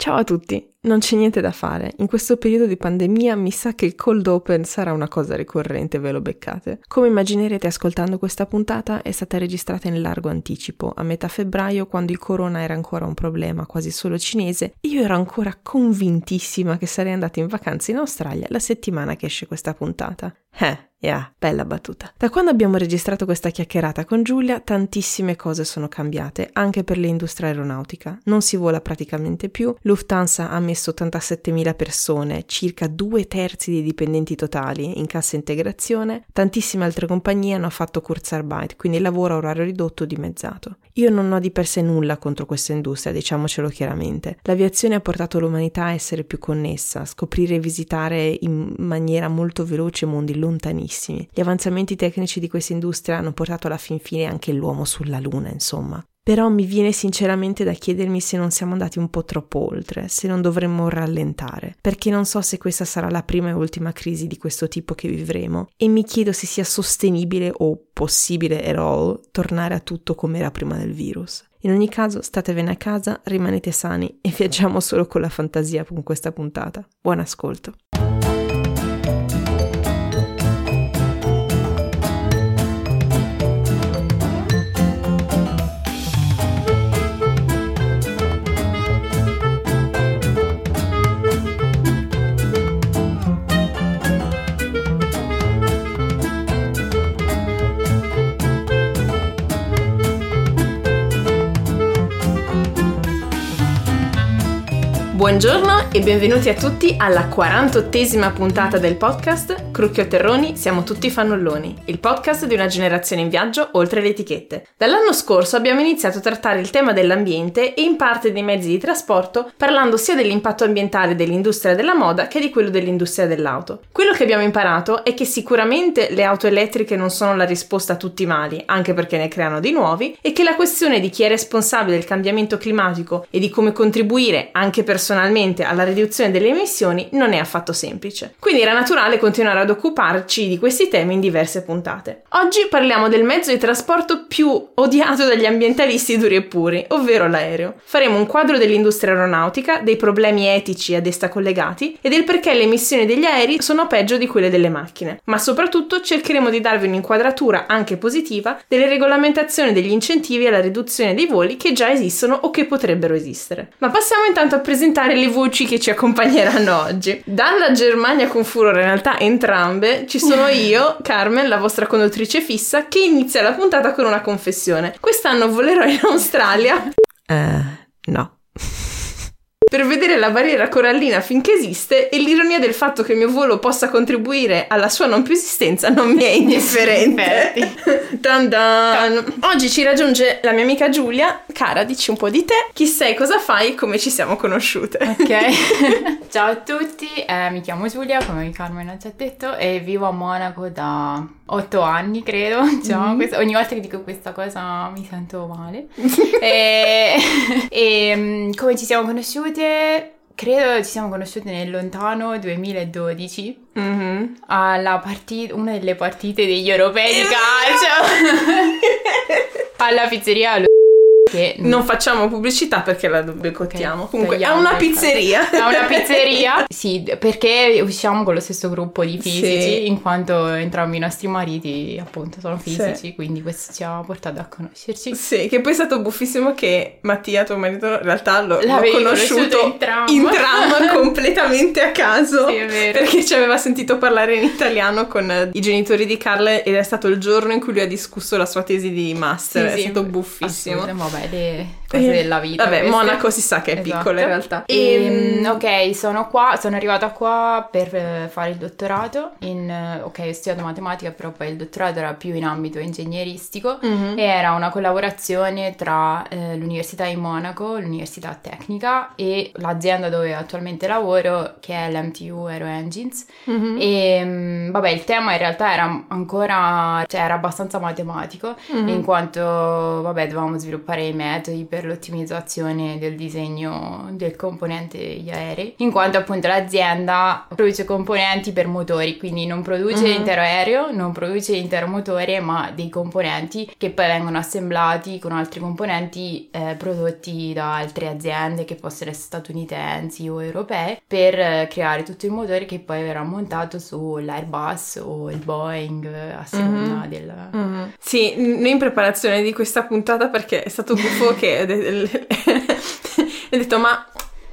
Ciao a tutti, non c'è niente da fare. In questo periodo di pandemia mi sa che il cold open sarà una cosa ricorrente, ve lo beccate. Come immaginerete ascoltando questa puntata, è stata registrata in largo anticipo, a metà febbraio, quando il corona era ancora un problema quasi solo cinese. Io ero ancora convintissima che sarei andata in vacanza in Australia la settimana che esce questa puntata. Eh, Yeah, bella battuta. Da quando abbiamo registrato questa chiacchierata con Giulia, tantissime cose sono cambiate, anche per l'industria aeronautica. Non si vola praticamente più, Lufthansa ha messo 87.000 persone, circa due terzi dei dipendenti totali, in cassa integrazione, tantissime altre compagnie hanno fatto Kurzarbeit, quindi lavoro a orario ridotto dimezzato. Io non ho di per sé nulla contro questa industria, diciamocelo chiaramente. L'aviazione ha portato l'umanità a essere più connessa, a scoprire e visitare in maniera molto veloce mondi lontanissimi. Gli avanzamenti tecnici di questa industria hanno portato alla fin fine anche l'uomo sulla Luna, insomma. Però mi viene sinceramente da chiedermi se non siamo andati un po' troppo oltre, se non dovremmo rallentare, perché non so se questa sarà la prima e ultima crisi di questo tipo che vivremo e mi chiedo se sia sostenibile o possibile at all tornare a tutto come era prima del virus. In ogni caso, statevene a casa, rimanete sani e viaggiamo solo con la fantasia con questa puntata. Buon ascolto. Buongiorno e benvenuti a tutti alla 48esima puntata del podcast Crucchio Terroni, siamo tutti fannulloni, il podcast di una generazione in viaggio oltre le etichette. Dall'anno scorso abbiamo iniziato a trattare il tema dell'ambiente e in parte dei mezzi di trasporto, parlando sia dell'impatto ambientale dell'industria della moda che di quello dell'industria dell'auto. Quello che abbiamo imparato è che sicuramente le auto elettriche non sono la risposta a tutti i mali, anche perché ne creano di nuovi, e che la questione di chi è responsabile del cambiamento climatico e di come contribuire anche personalmente personalmente alla riduzione delle emissioni non è affatto semplice. Quindi era naturale continuare ad occuparci di questi temi in diverse puntate. Oggi parliamo del mezzo di trasporto più odiato dagli ambientalisti duri e puri, ovvero l'aereo. Faremo un quadro dell'industria aeronautica, dei problemi etici ad essa collegati e del perché le emissioni degli aerei sono peggio di quelle delle macchine. Ma soprattutto cercheremo di darvi un'inquadratura anche positiva delle regolamentazioni degli incentivi alla riduzione dei voli che già esistono o che potrebbero esistere. Ma passiamo intanto a presentare presentare le voci che ci accompagneranno oggi. Dalla Germania con furore, in realtà entrambe, ci sono io, Carmen, la vostra conduttrice fissa, che inizia la puntata con una confessione. Quest'anno volerò in Australia. Uh, no per vedere la barriera corallina finché esiste e l'ironia del fatto che il mio volo possa contribuire alla sua non più esistenza non mi è indifferente. dun dun. Oggi ci raggiunge la mia amica Giulia. Cara, dici un po' di te. Chi sei, cosa fai, come ci siamo conosciute. Ok. Ciao a tutti, eh, mi chiamo Giulia, come Carmen ha già detto, e vivo a Monaco da otto anni, credo. Diciamo, mm. ogni volta che dico questa cosa mi sento male. e, e mm, come ci siamo conosciute? Credo ci siamo conosciute nel lontano 2012 mm-hmm. alla partita, una delle partite degli europei di calcio alla pizzeria che non facciamo pubblicità perché la boicottiamo. Okay, Comunque è una pizzeria. È una pizzeria. sì, perché usciamo con lo stesso gruppo di fisici, sì. in quanto entrambi i nostri mariti appunto sono fisici, sì. quindi questo ci ha portato a conoscerci. Sì, che poi è stato buffissimo che Mattia, tuo marito, in realtà lo, l'ho conosciuto in tram. in tram completamente a caso. Sì, è vero. Perché ci aveva sentito parlare in italiano con i genitori di Carla ed è stato il giorno in cui lui ha discusso la sua tesi di master. Sì, è stato buffissimo. Vabbè, vabbè, le cose eh, della vita. Vabbè, queste. Monaco si sa che è esatto. piccola in realtà. E, ehm, ok, sono qua, sono arrivata qua per eh, fare il dottorato in, eh, ok, ho studiato matematica, però poi il dottorato era più in ambito ingegneristico mm-hmm. e era una collaborazione tra eh, l'Università di Monaco, l'Università Tecnica e l'azienda dove attualmente lavoro, che è l'MTU Aero Engines. Mm-hmm. E mm, vabbè, il tema in realtà era ancora, cioè era abbastanza matematico, mm-hmm. in quanto, vabbè, dovevamo sviluppare i metodi per per l'ottimizzazione del disegno del componente degli aerei, in quanto appunto l'azienda produce componenti per motori, quindi non produce mm-hmm. l'intero aereo, non produce l'intero motore, ma dei componenti che poi vengono assemblati con altri componenti eh, prodotti da altre aziende che possono essere statunitensi o europee per eh, creare tutto il motore che poi verrà montato sull'Airbus o il Boeing a seconda mm-hmm. del... Mm-hmm. Sì, noi in preparazione di questa puntata perché è stato buffo che ho detto ma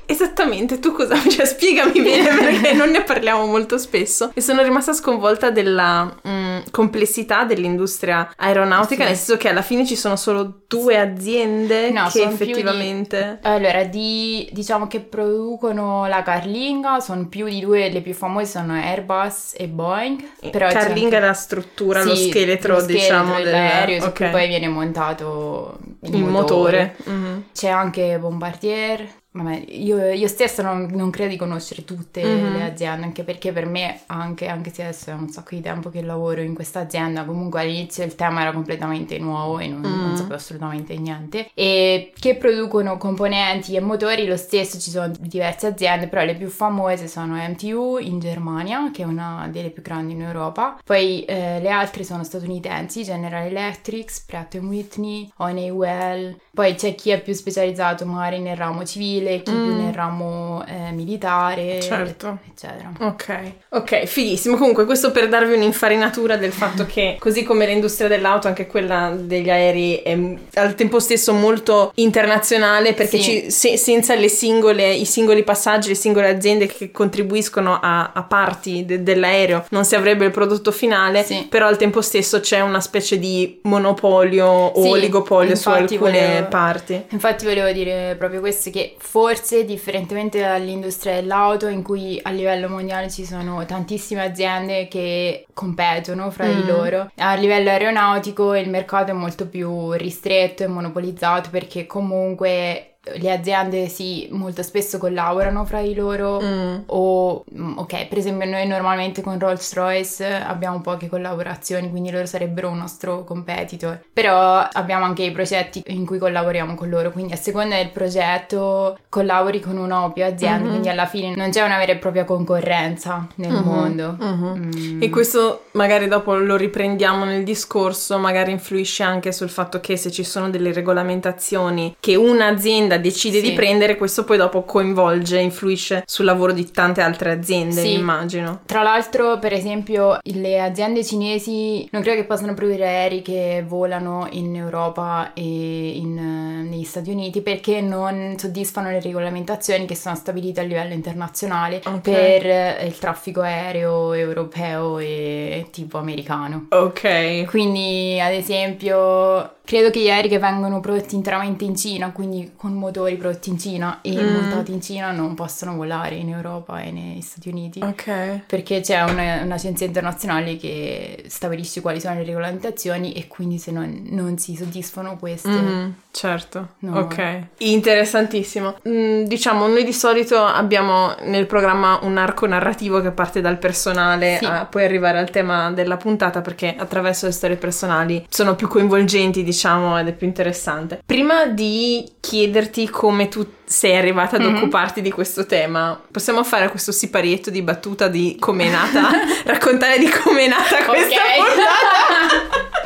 Esattamente, tu cosa? Cioè, spiegami bene perché non ne parliamo molto spesso. E sono rimasta sconvolta della mh, mm, complessità dell'industria aeronautica, sì. nel senso che alla fine ci sono solo due aziende no, che effettivamente. Di, allora, di, diciamo che producono la carlinga, sono più di due, le più famose sono Airbus e Boeing. Però carlinga è la struttura, sì, lo scheletro, lo scheletro diciamo, dell'aereo, del... okay. su cui poi viene montato il, il motore. motore. Mm-hmm. C'è anche Bombardier. Vabbè, io, io, stessa non, non, credo di conoscere tutte mm-hmm. le aziende, anche perché per me, anche, anche, se adesso è un sacco di tempo che lavoro in questa azienda, comunque all'inizio il tema era completamente nuovo e non, mm-hmm. non sapevo assolutamente niente. E che producono componenti e motori, lo stesso ci sono diverse aziende, però le più famose sono MTU in Germania, che è una delle più grandi in Europa, poi eh, le altre sono statunitensi, General Electric, Pratt Whitney, Honeywell, poi c'è chi è più specializzato magari nel ramo civile civile, chi mm. più nel ramo eh, militare, certo. eccetera. Ok, ok, fighissimo. Comunque questo per darvi un'infarinatura del fatto che così come l'industria dell'auto, anche quella degli aerei è al tempo stesso molto internazionale perché sì. ci, se, senza singole, i singoli passaggi, le singole aziende che contribuiscono a, a parti de, dell'aereo non si avrebbe il prodotto finale, sì. però al tempo stesso c'è una specie di monopolio o sì, oligopolio su alcune volevo, parti. Infatti volevo dire proprio questo che forse differentemente dall'industria dell'auto in cui a livello mondiale ci sono tantissime aziende che competono fra mm. di loro, a livello aeronautico il mercato è molto più ristretto e monopolizzato perché comunque le aziende sì, molto spesso collaborano fra di loro mm. o mm, ok, per esempio noi normalmente con Rolls Royce abbiamo poche collaborazioni, quindi loro sarebbero un nostro competitor, però abbiamo anche i progetti in cui collaboriamo con loro, quindi a seconda del progetto collabori con una o più aziende, mm-hmm. quindi alla fine non c'è una vera e propria concorrenza nel mm-hmm. mondo. Mm-hmm. Mm. E questo magari dopo lo riprendiamo nel discorso, magari influisce anche sul fatto che se ci sono delle regolamentazioni che un'azienda l'azienda decide sì. di prendere, questo poi dopo coinvolge, influisce sul lavoro di tante altre aziende, sì. immagino. Tra l'altro, per esempio, le aziende cinesi non credo che possano produrre aerei che volano in Europa e in, negli Stati Uniti perché non soddisfano le regolamentazioni che sono stabilite a livello internazionale okay. per il traffico aereo europeo e tipo americano. Ok. Quindi, ad esempio, Credo che gli aerei che vengono prodotti interamente in Cina, quindi con motori prodotti in Cina e mm. montati in Cina, non possono volare in Europa e negli Stati Uniti. Ok. Perché c'è una, un'agenzia internazionale che stabilisce quali sono le regolamentazioni e quindi se non, non si soddisfano queste... Mm, certo. No. Ok. Interessantissimo. Mm, diciamo, noi di solito abbiamo nel programma un arco narrativo che parte dal personale sì. a poi arrivare al tema della puntata perché attraverso le storie personali sono più coinvolgenti, diciamo ed è più interessante. Prima di chiederti come tu sei arrivata ad mm-hmm. occuparti di questo tema, possiamo fare questo siparietto di battuta di come è nata, raccontare di come è nata questa okay. puntata.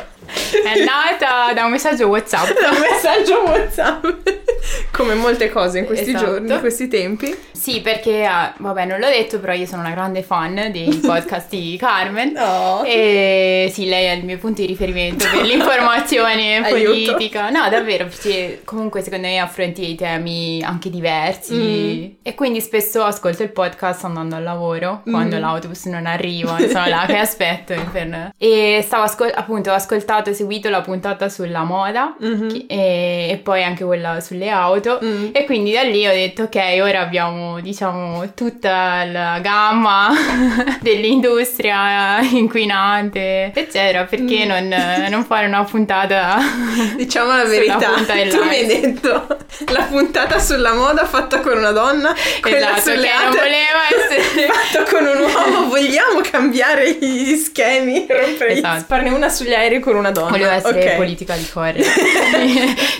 È nata da un messaggio WhatsApp. Da un messaggio WhatsApp. Come molte cose in questi esatto. giorni, in questi tempi. Sì, perché, uh, vabbè, non l'ho detto, però io sono una grande fan dei podcast di Carmen. Oh. E sì, lei è il mio punto di riferimento per l'informazione politica. No, davvero, perché comunque secondo me affronti dei temi anche diversi. Mm. E quindi spesso ascolto il podcast andando al lavoro, quando mm. l'autobus non arriva, sono là che aspetto. Per... E stavo ascol- appunto, ho ascoltato, ho seguito la puntata sulla moda mm-hmm. che, e, e poi anche quella sulle auto mm. e quindi da lì ho detto ok, ora abbiamo diciamo tutta la gamma dell'industria inquinante, eccetera, perché mm. non, non, fare una puntata Diciamo la verità, tu mi hai detto la puntata sulla moda fatta con una donna, quella esatto, sulle non voleva essere fatta con un uomo, vogliamo cambiare gli schemi, rompere esatto. farne una sugli aerei con una donna. Volevo essere okay. politica di correre.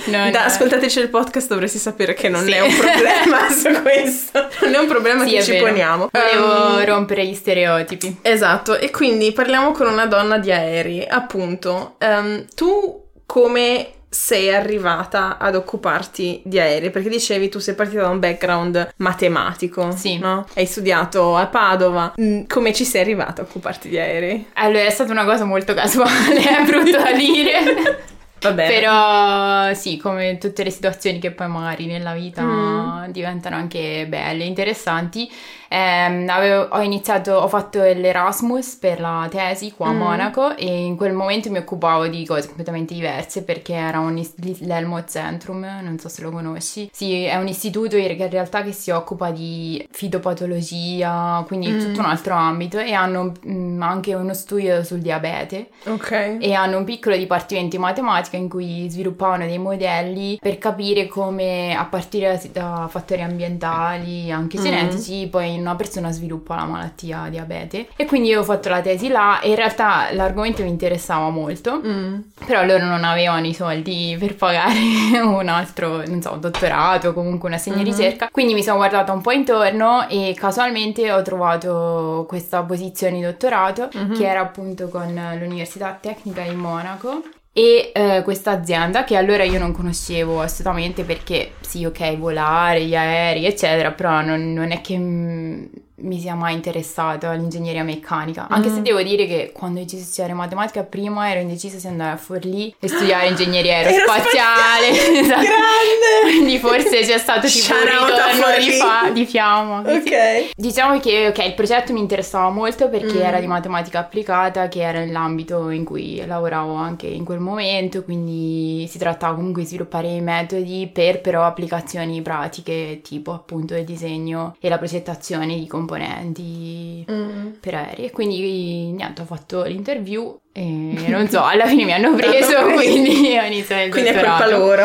non... da, ascoltateci il podcast dovresti sapere che non sì. è un problema su questo, non è un problema sì, che ci vero. poniamo. Volevo um, rompere gli stereotipi. Esatto, e quindi parliamo con una donna di aerei, appunto. Um, tu come sei arrivata ad occuparti di aerei? Perché dicevi tu sei partita da un background matematico, sì. no? Hai studiato a Padova. Mm, come ci sei arrivata a occuparti di aerei? Allora, è stata una cosa molto casuale, è brutto da dire. Vabbè. Però sì, come tutte le situazioni che poi magari nella vita mm. diventano anche belle, interessanti. Eh, avevo, ho iniziato, ho fatto l'Erasmus per la tesi qua a mm. Monaco e in quel momento mi occupavo di cose completamente diverse perché era un l'Elmo Centrum, non so se lo conosci. Sì, è un istituto in realtà che si occupa di fitopatologia, quindi mm. tutto un altro ambito e hanno mh, mm, anche uno studio sul diabete. Ok. E hanno un piccolo dipartimento di matematica in cui sviluppavano dei modelli per capire come a partire da fattori ambientali, anche mm. genetici, poi una persona sviluppa la malattia diabete. E quindi io ho fatto la tesi là e in realtà l'argomento mi interessava molto, mm. però loro non avevano i soldi per pagare un altro, non so, un dottorato o comunque una segna mm-hmm. ricerca. Quindi mi sono guardata un po' intorno e casualmente ho trovato questa posizione di dottorato mm-hmm. che era appunto con l'Università Tecnica di Monaco e eh, questa azienda che allora io non conoscevo assolutamente perché sì ok volare, gli aerei eccetera però non, non è che m- mi sia mai interessato all'ingegneria meccanica, anche mm. se devo dire che quando ho deciso di studiare matematica prima ero indecisa se andare a Forlì e studiare ingegneria aerospaziale. esatto. Grande! Quindi forse c'è stato tipo un ritorno di, fa- di fiamma. Ok. Diciamo che okay, il progetto mi interessava molto perché mm. era di matematica applicata, che era nell'ambito in cui lavoravo anche in quel momento, quindi si trattava comunque di sviluppare i metodi per però applicazioni pratiche tipo appunto il disegno e la progettazione di componenti componenti mm. per aerei. E quindi niente, ho fatto l'interview e non so, alla fine mi hanno preso, quindi ho iniziato il quindi dottorato. Quindi è colpa loro.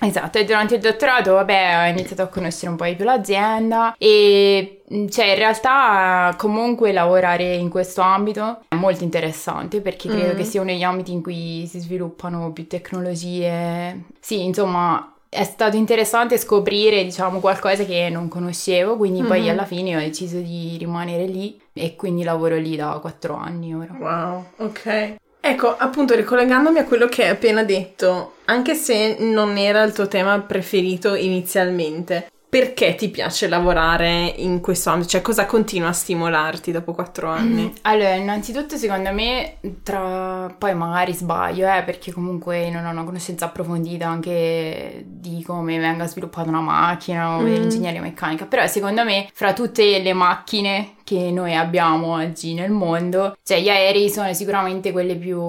esatto, e durante il dottorato, vabbè, ho iniziato a conoscere un po' di più l'azienda e cioè in realtà comunque lavorare in questo ambito è molto interessante perché credo mm. che sia uno degli ambiti in cui si sviluppano più tecnologie. Sì, insomma, è stato interessante scoprire, diciamo, qualcosa che non conoscevo, quindi mm-hmm. poi alla fine ho deciso di rimanere lì e quindi lavoro lì da quattro anni ora. Wow, ok. Ecco, appunto, ricollegandomi a quello che hai appena detto, anche se non era il tuo tema preferito inizialmente, perché ti piace lavorare in questo ambito? Cioè, cosa continua a stimolarti dopo quattro anni? Allora, innanzitutto, secondo me, tra... poi magari sbaglio, eh, perché comunque non ho una conoscenza approfondita anche di come venga sviluppata una macchina o mm. dell'ingegneria meccanica, però secondo me, fra tutte le macchine che noi abbiamo oggi nel mondo, cioè gli aerei sono sicuramente quelle più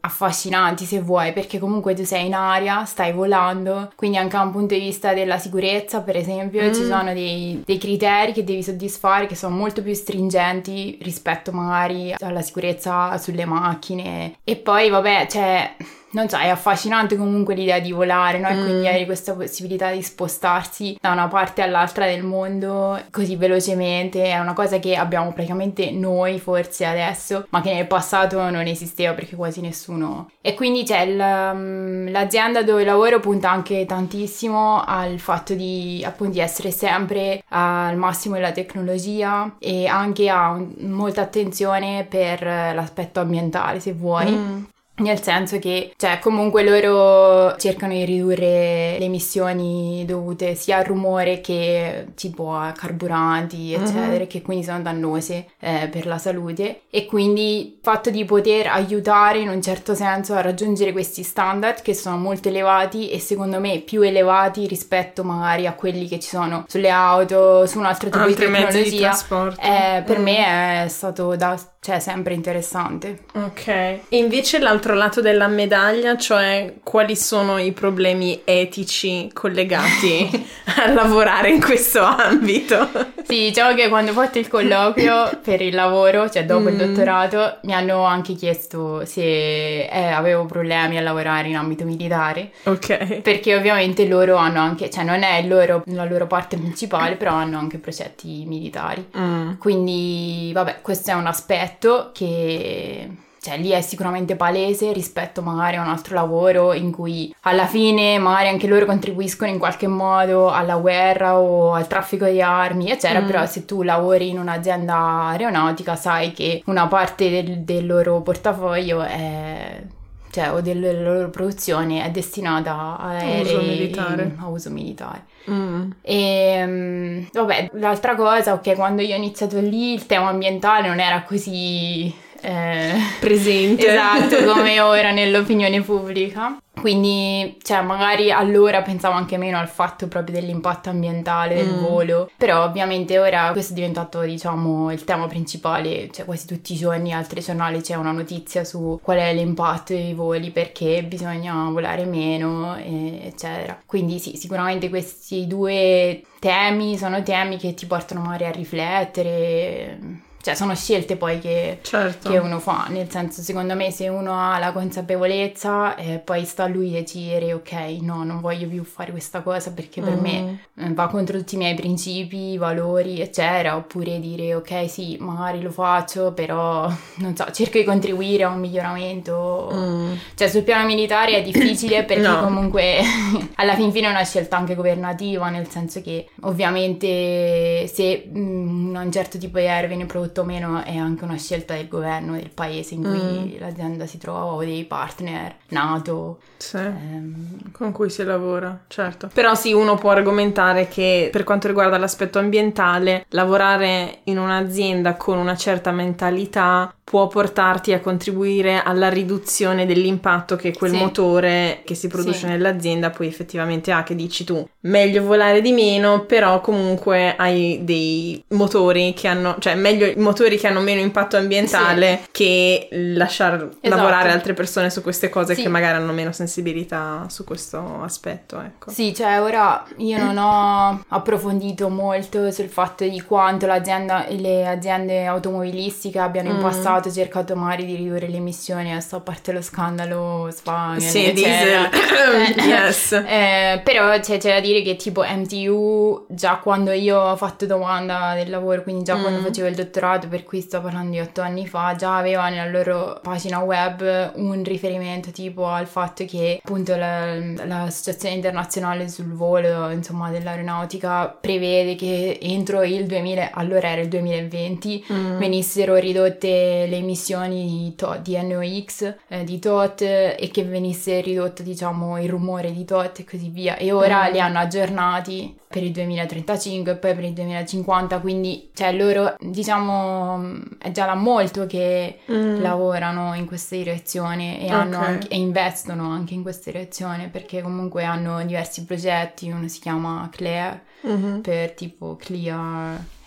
affascinanti se vuoi, perché comunque tu sei in aria, stai volando, quindi anche da un punto di vista della sicurezza, per esempio, mm. ci sono dei, dei, criteri che devi soddisfare che sono molto più stringenti rispetto magari alla sicurezza sulle macchine. E poi, vabbè, cioè non so, è affascinante comunque l'idea di volare, no? E mm. quindi avere questa possibilità di spostarsi da una parte all'altra del mondo così velocemente è una cosa che abbiamo praticamente noi forse adesso, ma che nel passato non esisteva perché quasi nessuno. E quindi c'è mm, l'azienda dove lavoro punta anche tantissimo al fatto di appunto di essere sempre al massimo della tecnologia e anche a molta attenzione per l'aspetto ambientale, se vuoi. Mm. Nel senso che, cioè, comunque loro cercano di ridurre le emissioni dovute sia al rumore che tipo a carburanti, mhm. eccetera, uh-huh. che quindi sono dannose eh, per la salute. E quindi il fatto di poter aiutare in un certo senso a raggiungere questi standard che sono molto elevati e secondo me più elevati rispetto magari a quelli che ci sono sulle auto, su un altro tipo Altri di tecnologia. Di trasporto. Eh, per mm. me è stato da, cioè, sempre interessante. Ok. E invece l'altro l'altro lato della medaglia, cioè quali sono i problemi etici collegati a lavorare in questo ambito? Sì, diciamo che quando ho fatto il colloquio per il lavoro, cioè dopo mm. il dottorato, mi hanno anche chiesto se eh, avevo problemi a lavorare in ambito militare. Ok. Perché ovviamente loro hanno anche, cioè non è loro, la loro parte principale, però hanno anche progetti militari. Mm. Quindi, vabbè, questo è un aspetto che cioè lì è sicuramente palese rispetto magari a un altro lavoro in cui alla fine magari anche loro contribuiscono in qualche modo alla guerra o al traffico di armi, eccetera, mm. però se tu lavori in un'azienda aeronautica sai che una parte del, del loro portafoglio è cioè, o della loro produzione è destinata a uso militare. a uso militare. Mm. E um, vabbè, l'altra cosa, ok, quando io ho iniziato lì il tema ambientale non era così eh, presente. Esatto, come ora nell'opinione pubblica. Quindi, cioè, magari allora pensavo anche meno al fatto proprio dell'impatto ambientale del mm. volo, però ovviamente ora questo è diventato, diciamo, il tema principale, cioè quasi tutti i giorni al telegiornale c'è una notizia su qual è l'impatto dei voli, perché bisogna volare meno, eccetera. Quindi sì, sicuramente questi due temi sono temi che ti portano magari a riflettere cioè sono scelte poi che, certo. che, uno fa, nel senso secondo me se uno ha la consapevolezza eh, poi sta a lui decidere ok no non voglio più fare questa cosa perché per mm. me eh, va contro tutti i miei principi, valori eccetera oppure dire ok sì magari lo faccio però non so cerco di contribuire a un miglioramento mm. cioè sul piano militare è difficile perché no. comunque alla fin fine è una scelta anche governativa nel senso che ovviamente se mm, un certo tipo di aereo viene prodotto o meno è anche una scelta del governo del paese in cui mm. l'azienda si trova o dei partner nato sì, ehm. con cui si lavora, certo. Però sì, uno può argomentare che per quanto riguarda l'aspetto ambientale, lavorare in un'azienda con una certa mentalità può portarti a contribuire alla riduzione dell'impatto che quel sì. motore che si produce sì. nell'azienda poi effettivamente ha, che dici tu, meglio volare di meno, però comunque hai dei motori che hanno, cioè meglio i motori che hanno meno impatto ambientale sì. che lasciare esatto. lavorare altre persone su queste cose che magari hanno meno sensibilità su questo aspetto, ecco. Sì, cioè ora io non ho approfondito molto sul fatto di quanto l'azienda, le aziende automobilistiche abbiano in mm. passato passato cercato magari di ridurre le emissioni, adesso a parte lo scandalo Spagna. Sì, diesel. yes. eh, però cioè, c'è da dire che tipo MTU, già quando io ho fatto domanda del lavoro, quindi già mm. quando facevo il dottorato, per cui sto parlando di otto anni fa, già aveva nella loro pagina web un riferimento tipo al fatto che appunto la, l'Associazione Internazionale sul Volo, insomma, dell'aeronautica prevede che entro il 2000, allora era il 2020, mm. venissero ridotte le emissioni di, to- di NOx, eh, di TOT e che venisse ridotto diciamo il rumore di TOT e così via e ora mm. li hanno aggiornati per il 2035 e poi per il 2050 quindi cioè loro diciamo è già da molto che mm. lavorano in questa direzione e, okay. anche, e, investono anche in questa direzione perché comunque hanno diversi progetti uno si chiama Clear mm-hmm. per tipo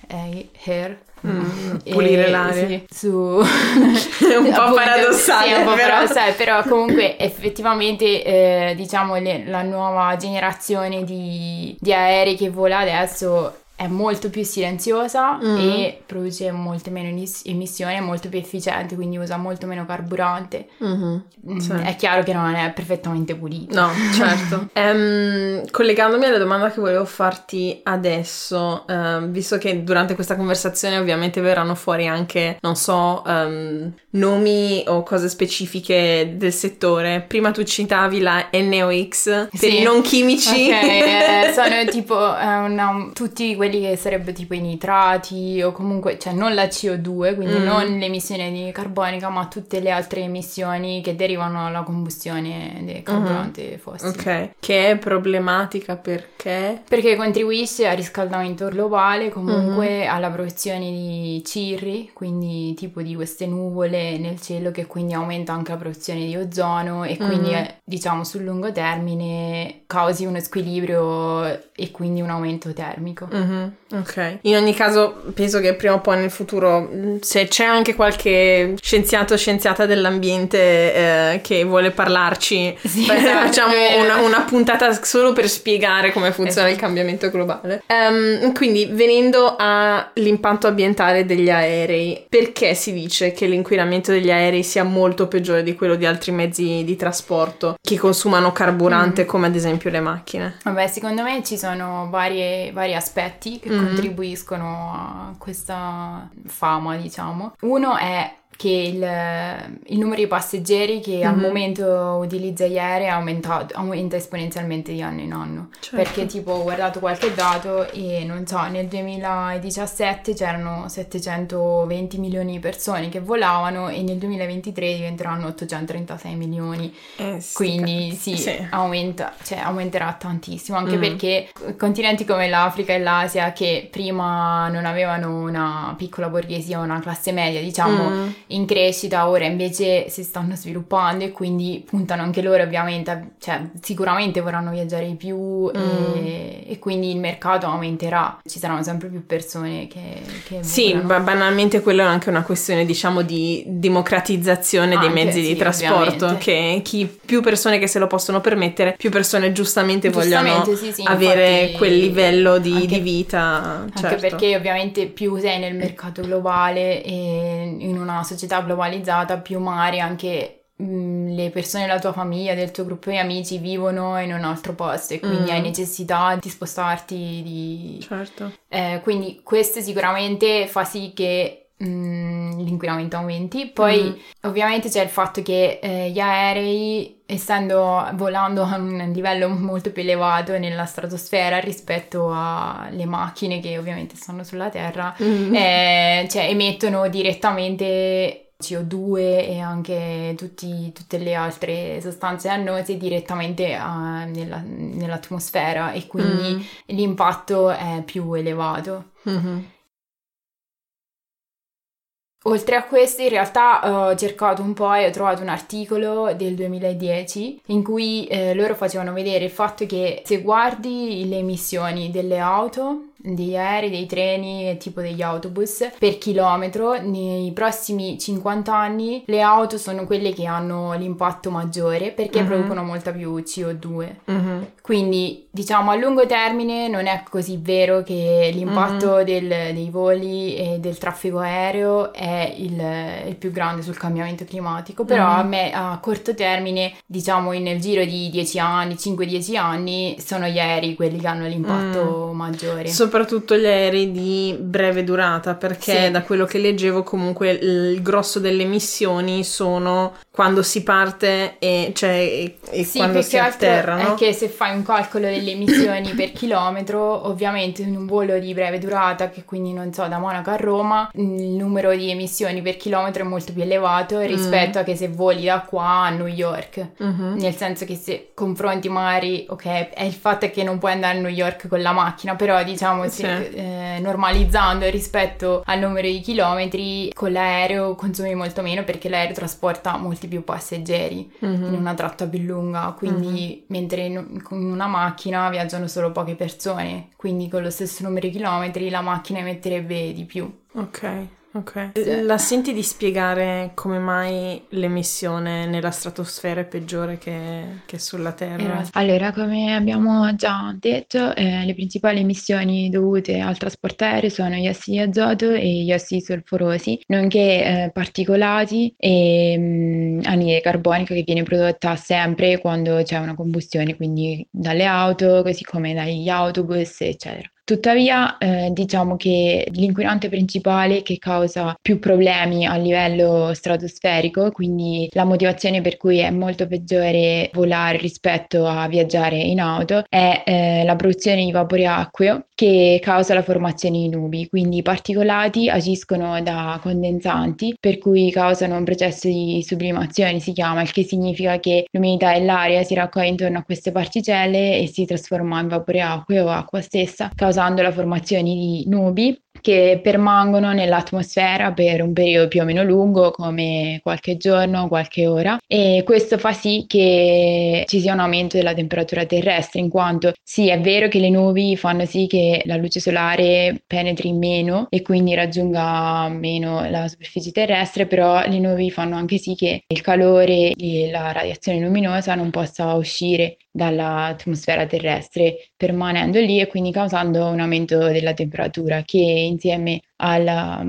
Clear Hair Mm, pulire e, l'aria. Sì, su... un po' appunto, paradossale. Sì, un po' però. paradossale, però comunque effettivamente eh, diciamo le, la nuova generazione di, di aerei che vola adesso è molto più silenziosa mm. e produce molte meno emissioni, è molto più efficiente, quindi usa molto meno carburante. Mm-hmm. Mm, sì. È chiaro che non è perfettamente pulito. No, certo. um, collegandomi alla domanda che volevo farti adesso, um, visto che durante questa conversazione ovviamente verranno fuori anche, non so, um, nomi o cose specifiche del settore. Prima tu citavi la NOx per sì. i non chimici. Ok, eh, sono tipo eh, una, tutti quelli quelli che sarebbero tipo i nitrati o comunque, cioè non la CO2, quindi mm. non l'emissione di carbonica, ma tutte le altre emissioni che derivano dalla combustione del carburante mm-hmm. fossile. Ok, che è problematica perché? Perché contribuisce al riscaldamento globale, comunque mm-hmm. alla produzione di cirri, quindi tipo di queste nuvole nel cielo che quindi aumenta anche la produzione di ozono e quindi mm-hmm. diciamo sul lungo termine causi uno squilibrio e quindi un aumento termico. Mm-hmm. Mm-hmm. Ok. In ogni caso, penso che prima o poi nel futuro, se c'è anche qualche scienziato o scienziata dell'ambiente eh, che vuole parlarci, sì, beh, facciamo una, una, puntata solo per spiegare come funziona esatto. il cambiamento globale. Um, quindi, venendo all'impatto ambientale degli aerei, perché si dice che l'inquinamento degli aerei sia molto peggiore di quello di altri mezzi di trasporto che consumano carburante, mm. come ad esempio le macchine? Vabbè, secondo me ci sono varie, vari aspetti che mm. contribuiscano a questa fama, diciamo. Uno è che il, il, numero di passeggeri che mm-hmm. al mhm. momento utilizza gli aerei aumenta, aumenta, esponenzialmente di anno in anno. Certo. Perché tipo ho guardato qualche dato e non so, nel 2017 c'erano 720 milioni di persone che volavano e nel 2023 diventeranno 836 milioni. Eh, sì, Quindi sì, sì, Aumenta, cioè, aumenterà tantissimo, anche mm. perché continenti come l'Africa e l'Asia che prima non avevano una piccola borghesia, una classe media, diciamo, mm in crescita, ora invece si stanno sviluppando e quindi puntano anche loro ovviamente, cioè sicuramente vorranno viaggiare di più mm. e, e, quindi il mercato aumenterà, ci saranno sempre più persone che... che sì, ba- banalmente quello è anche una questione diciamo di democratizzazione anche, dei mezzi sì, di trasporto, ovviamente. che chi, più persone che se lo possono permettere, più persone giustamente, giustamente vogliono sì, sì, avere infatti, quel livello di, anche, di vita. Anche certo. perché ovviamente più sei nel mercato globale e in una società società globalizzata, più magari anche mh, mm, le persone della tua famiglia, del tuo gruppo di amici vivono in un altro posto e quindi mm. hai necessità di spostarti. Di... Certo. Eh, quindi questo sicuramente fa sì che mm, l'inquinamento aumenti. Poi mm. ovviamente c'è il fatto che eh, gli aerei essendo volando a un livello molto più elevato nella stratosfera rispetto alle macchine che ovviamente stanno sulla Terra, mm. eh, cioè emettono direttamente CO2 e anche tutti, tutte le altre sostanze annose direttamente uh, nella, nell'atmosfera e quindi mm. l'impatto è più elevato. Mm-hmm. Oltre a questo, in realtà eh, ho cercato un po' e ho trovato un articolo del 2010 in cui eh, loro facevano vedere il fatto che se guardi le emissioni delle auto degli aerei, dei treni e tipo degli autobus per chilometro, nei prossimi 50 anni le auto sono quelle che hanno l'impatto maggiore perché uh-huh. producono molta più CO2. Uh-huh. Quindi diciamo a lungo termine non è così vero che l'impatto uh-huh. del, dei voli e del traffico aereo è il, il più grande sul cambiamento climatico, però a me a corto termine, diciamo nel giro di 10 anni, 5-10 anni, sono gli aerei quelli che hanno l'impatto maggiore. So soprattutto gli aerei di breve durata, perché sì. da quello che leggevo comunque il grosso delle missioni sono quando si parte e, cioè, e, e sì, quando si atterra. No? È che se fai un calcolo delle emissioni per chilometro, ovviamente in un volo di breve durata, che quindi non so, da Monaco a Roma, il numero di emissioni per chilometro è molto più elevato rispetto mm. a che se voli da qua a New York. Mm-hmm. Nel senso che se confronti magari, ok, è il fatto che non puoi andare a New York con la macchina, però diciamo sì. eh, normalizzando rispetto al numero di chilometri, con l'aereo consumi molto meno perché l'aereo trasporta molti molti più passeggeri mm-hmm. in una tratta più lunga, quindi mm-hmm. mentre in, con una macchina viaggiano solo poche persone, quindi con lo stesso numero di chilometri la macchina emetterebbe di più. Ok. Ok. La senti di spiegare come mai l'emissione nella stratosfera è peggiore che, che sulla Terra? Allora, come abbiamo già detto, eh, le principali emissioni dovute al trasporto aereo sono gli ossidi di azoto e gli ossidi solforosi, nonché eh, particolati e mh, mm, anidride carbonica che viene prodotta sempre quando c'è una combustione, quindi dalle auto, così come dagli autobus, eccetera. Tuttavia, eh, diciamo che l'inquinante principale che causa più problemi a livello stratosferico, quindi la motivazione per cui è molto peggiore volare rispetto a viaggiare in auto, è eh, la produzione di vapore acqueo che causa la formazione di nubi. Quindi i particolati agiscono da condensanti, per cui causano un processo di sublimazione, si chiama, il che significa che l'umidità dell'aria si raccoglie intorno a queste particelle e si trasforma in vapore acqueo o acqua stessa, causando la formazione di nubi che permangono nell'atmosfera per un periodo più o meno lungo, come qualche giorno, qualche ora, e questo fa sì che ci sia un aumento della temperatura terrestre, in quanto sì, è vero che le nubi fanno sì che la luce solare penetri meno e quindi raggiunga meno la superficie terrestre, però le nubi fanno anche sì che il calore e la radiazione luminosa non possa uscire dall'atmosfera terrestre permanendo lì e quindi causando un aumento della temperatura che insieme alla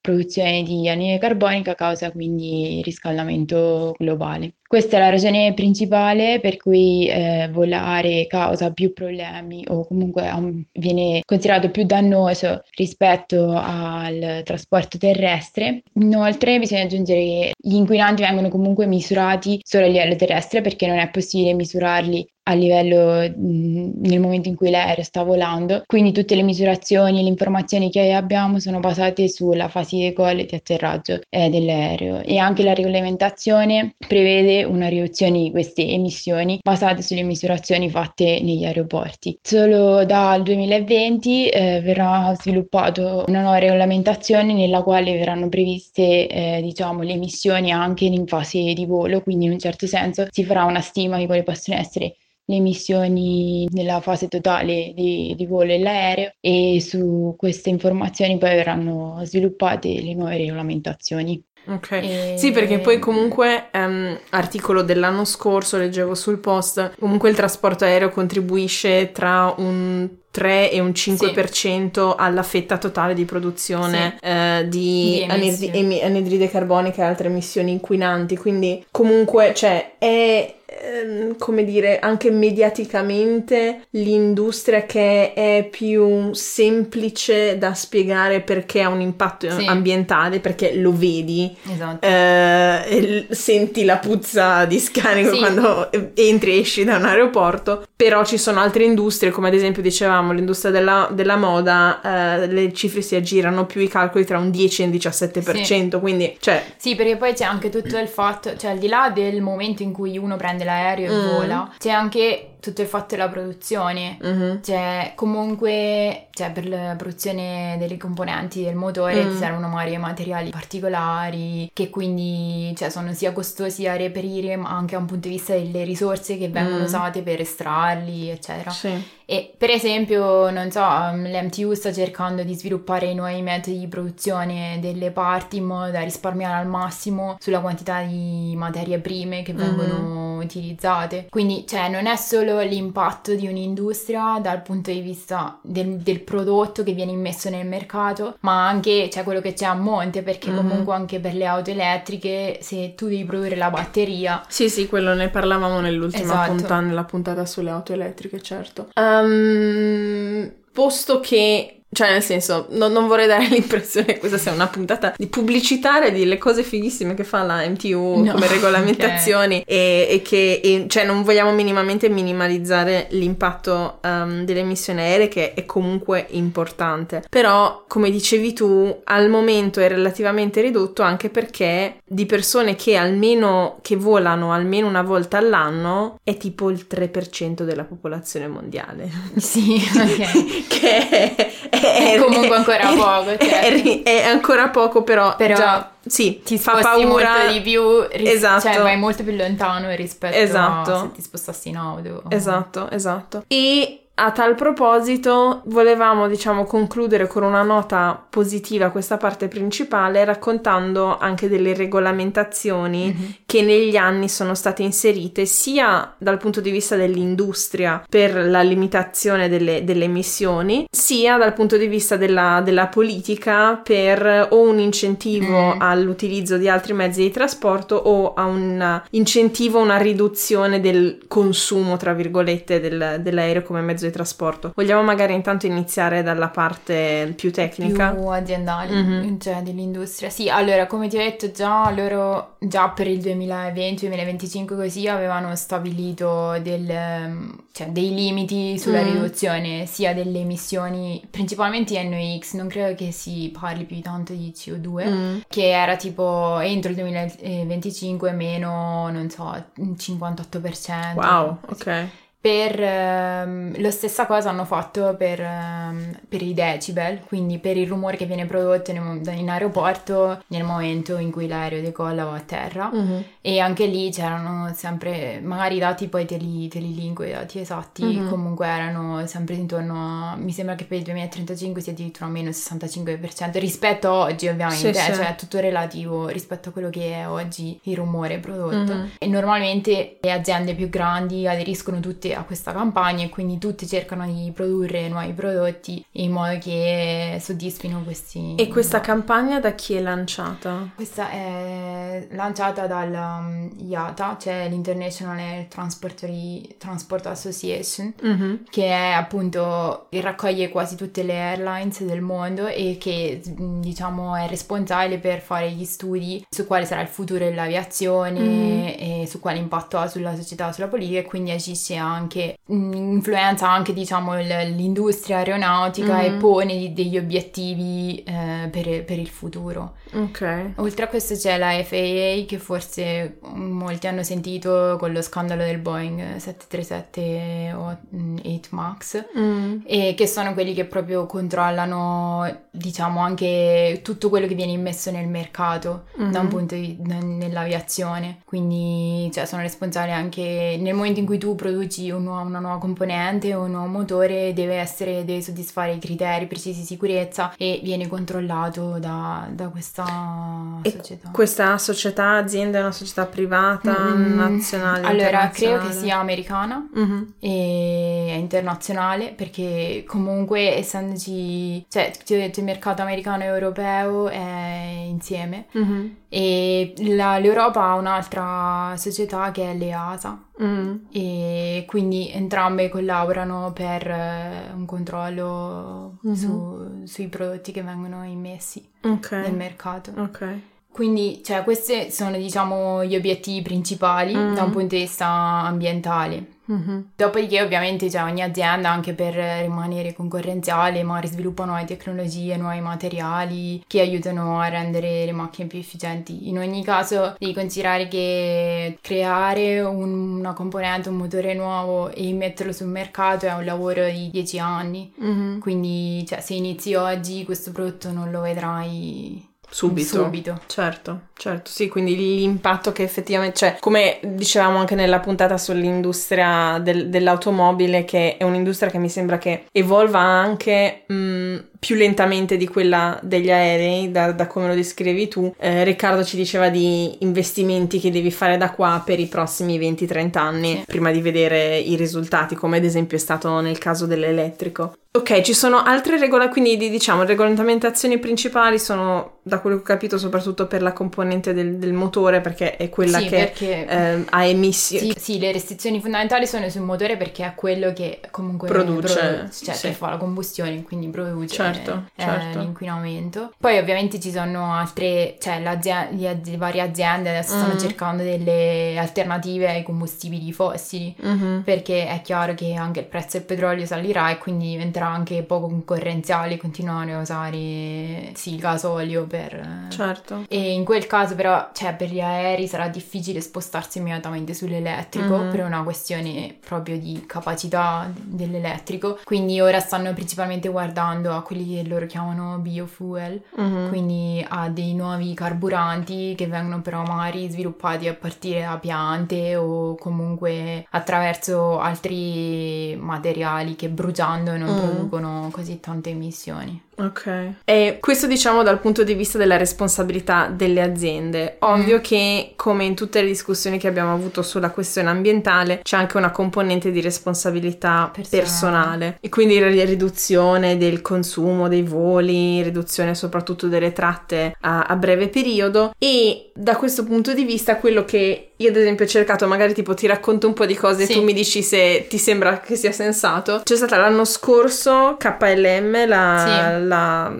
produzione di anidride carbonica causa quindi riscaldamento globale. Questa è la ragione principale per cui eh, volare causa più problemi o comunque um, viene considerato più dannoso rispetto al trasporto terrestre. Inoltre bisogna aggiungere che gli inquinanti vengono comunque misurati solo a livello terrestre perché non è possibile misurarli a livello mh, nel momento in cui l'aereo sta volando. Quindi tutte le misurazioni e le informazioni che abbiamo sono basate sulla fase di decollo e di atterraggio eh, dell'aereo e anche la regolamentazione prevede una riduzione di queste emissioni basate sulle misurazioni fatte negli aeroporti. Solo dal 2020 eh, verrà sviluppato una nuova regolamentazione nella quale verranno previste eh, diciamo le emissioni anche in fase di volo, quindi in un certo senso si farà una stima di quali possono essere le emissioni nella fase totale di, di volo dell'aereo e su queste informazioni poi verranno sviluppate le nuove regolamentazioni. Ok, e... sì perché poi comunque, um, articolo dell'anno scorso, leggevo sul post, comunque il trasporto aereo contribuisce tra un 3 e un 5% sì. alla fetta totale di produzione sì. eh, di, di anidride carbonica e altre emissioni inquinanti, quindi comunque cioè, è Ehm, come dire, anche mediaticamente l'industria che è più semplice da spiegare perché ha un impatto sì. ambientale, perché lo vedi, esatto. eh, senti la puzza di scarico sì. quando entri e esci da un aeroporto, però ci sono altre industrie, come ad esempio dicevamo l'industria della, della moda, eh, le cifre si aggirano più i calcoli tra un 10 e un 17%, sì. quindi cioè... Sì, perché poi c'è anche tutto il fatto, cioè al di là del momento in cui uno prende l'aereo e mm. vola, c'è anche tutto il fatto della produzione, mm-hmm. cioè comunque cioè, per la produzione delle componenti del motore mm. servono magari materiali particolari che quindi cioè, sono sia costosi da reperire ma anche da un punto di vista delle risorse che vengono mm. usate per estrarli eccetera. Sì. E per esempio, non so, um, l'MTU sta cercando di sviluppare nuovi metodi di produzione delle parti in modo da risparmiare al massimo sulla quantità di materie prime che vengono mm-hmm. utilizzate. Quindi, cioè, non è solo solo l'impatto di un'industria dal punto di vista del, del, prodotto che viene immesso nel mercato, ma anche cioè, quello che c'è a monte, perché mm-hmm. comunque anche per le auto elettriche, se tu devi produrre la batteria... Sì, sì, quello ne parlavamo nell'ultima esatto. puntata, nella puntata sulle auto elettriche, certo. Um, posto che cioè, nel senso, no, non vorrei dare l'impressione che questa sia una puntata di pubblicitaria di le cose fighissime che fa la MTU no, come regolamentazioni okay. e, e, che, e, cioè, non vogliamo minimamente minimalizzare l'impatto um, delle emissioni aeree che è comunque importante. Però, come dicevi tu, al momento è relativamente ridotto anche perché di persone che almeno, che volano almeno una volta all'anno è tipo il 3% della popolazione mondiale. Sì, ok. che è, è, comunque ancora poco. Certo. È, è, ancora poco, però, però già sì, ti fa paura molto di più, ris- esatto. cioè vai molto più lontano rispetto esatto. a se ti spostassi in auto. Esatto, esatto. E a tal proposito, volevamo, diciamo, concludere con una nota positiva questa parte principale, raccontando anche delle regolamentazioni mm-hmm. che negli anni sono state inserite sia dal punto di vista dell'industria per la limitazione delle, delle emissioni, sia dal punto di vista della, della politica per o un incentivo mm. all'utilizzo di altri mezzi di trasporto o a un incentivo, una riduzione del consumo, tra virgolette, del, dell'aereo come mezzo mezzo di trasporto. Vogliamo magari intanto iniziare dalla parte più tecnica? Più aziendale, mm-hmm. cioè dell'industria. Sì, allora, come ti ho detto già, loro già per il 2020-2025 così avevano stabilito del, cioè, dei limiti sulla mm. riduzione sia delle emissioni, principalmente NOx, non credo che si parli più tanto di CO2, mm. che era tipo entro il 2025 meno, non so, 58%. Wow, ok. Per ehm, la stessa cosa hanno fatto per, ehm, per, i decibel, quindi per il rumore che viene prodotto in, in aeroporto nel momento in cui l'aereo decolla o a terra. Mm-hmm. E anche lì c'erano sempre, magari i dati poi te li, te li linko, i dati esatti, mm-hmm. comunque erano sempre intorno a, mi sembra che per il 2035 sia addirittura meno 65% rispetto a oggi ovviamente, sì, eh, sì. cioè è tutto relativo rispetto a quello che è oggi il rumore prodotto. Mm-hmm. E normalmente le aziende più grandi aderiscono tutte a questa campagna e quindi tutti cercano di produrre nuovi prodotti in modo che soddisfino questi. E questa no. campagna da chi è lanciata? Questa è lanciata dal um, cioè l'International Air Transport, Transport Association, mm-hmm. che è appunto raccoglie quasi tutte le airlines del mondo e che diciamo è responsabile per fare gli studi su quale sarà il futuro dell'aviazione mm. e su quale impatto ha sulla società, sulla politica e quindi agisce anche anche, mm, influenza anche diciamo l'industria aeronautica mm-hmm. e pone degli obiettivi eh, per, per, il futuro. Ok. Oltre a questo c'è la FAA che forse molti hanno sentito con lo scandalo del Boeing 737 o 8 mm, Max mm. e che sono quelli che proprio controllano diciamo anche tutto quello che viene immesso nel mercato mm-hmm. da un punto di nell'aviazione quindi cioè, sono responsabili anche nel momento in cui tu produci un nuovo, una nuova componente o un nuovo motore deve, essere, deve soddisfare i criteri precisi di sicurezza e viene controllato da, da questa e società. Questa società, azienda, è una società privata, mm, nazionale? Allora, credo che sia americana mm-hmm. e internazionale perché comunque essendoci, cioè il mercato americano e europeo è insieme. Mm-hmm. E la, l'Europa ha un'altra società che è l'EASA mm. e quindi entrambe collaborano per eh, un controllo mm-hmm. su, sui prodotti che vengono immessi okay. nel mercato. Ok. Quindi, cioè, questi sono, diciamo, gli obiettivi principali mm. da un punto di vista ambientale. Mm-hmm. Dopodiché ovviamente cioè, ogni azienda anche per rimanere concorrenziale magari sviluppa nuove tecnologie, nuovi materiali che aiutano a rendere le macchine più efficienti. In ogni caso devi considerare che creare un, una componente, un motore nuovo e metterlo sul mercato è un lavoro di 10 anni. Mm-hmm. Quindi cioè, se inizi oggi questo prodotto non lo vedrai Subito. Subito. Certo, certo, sì, quindi l'impatto che effettivamente, cioè, come dicevamo anche nella puntata sull'industria del, dell'automobile, che è un'industria che mi sembra che evolva anche mh, più lentamente di quella degli aerei, da, da come lo descrivi tu. Eh, Riccardo ci diceva di investimenti che devi fare da qua per i prossimi 20-30 anni, prima di vedere i risultati, come ad esempio è stato nel caso dell'elettrico. Ok, ci sono altre regole, quindi diciamo regolamentazioni principali sono, da quello che ho capito, soprattutto per la componente del, del motore, perché è quella sì, che perché, eh, ha emissioni. Sì, sì, le restrizioni fondamentali sono sul motore perché è quello che comunque produce, produ- cioè sì. che fa la combustione, quindi produce certo, eh, certo. l'inquinamento. Poi ovviamente ci sono altre, cioè le varie aziende adesso mm-hmm. stanno cercando delle alternative ai combustibili fossili, mm-hmm. perché è chiaro che anche il prezzo del petrolio salirà e quindi diventerà anche poco concorrenziali continuare a usare sì, il gasolio per... Certo. E in quel caso però, cioè per gli aerei sarà difficile spostarsi immediatamente sull'elettrico mm-hmm. per una questione proprio di capacità dell'elettrico. Quindi ora stanno principalmente guardando a quelli che loro chiamano biofuel, mm-hmm. quindi a dei nuovi carburanti che vengono però magari sviluppati a partire da piante o comunque attraverso altri materiali che bruciando non mm producono così tante emissioni. Ok. E questo diciamo dal punto di vista della responsabilità delle aziende. Ovvio mm. che come in tutte le discussioni che abbiamo avuto sulla questione ambientale c'è anche una componente di responsabilità personale, personale. e quindi la riduzione del consumo dei voli, riduzione soprattutto delle tratte a, a breve periodo e da questo punto di vista quello che io ad esempio ho cercato, magari tipo ti racconto un po' di cose sì. e tu mi dici se ti sembra che sia sensato. C'è stata l'anno scorso KLM, la, sì. la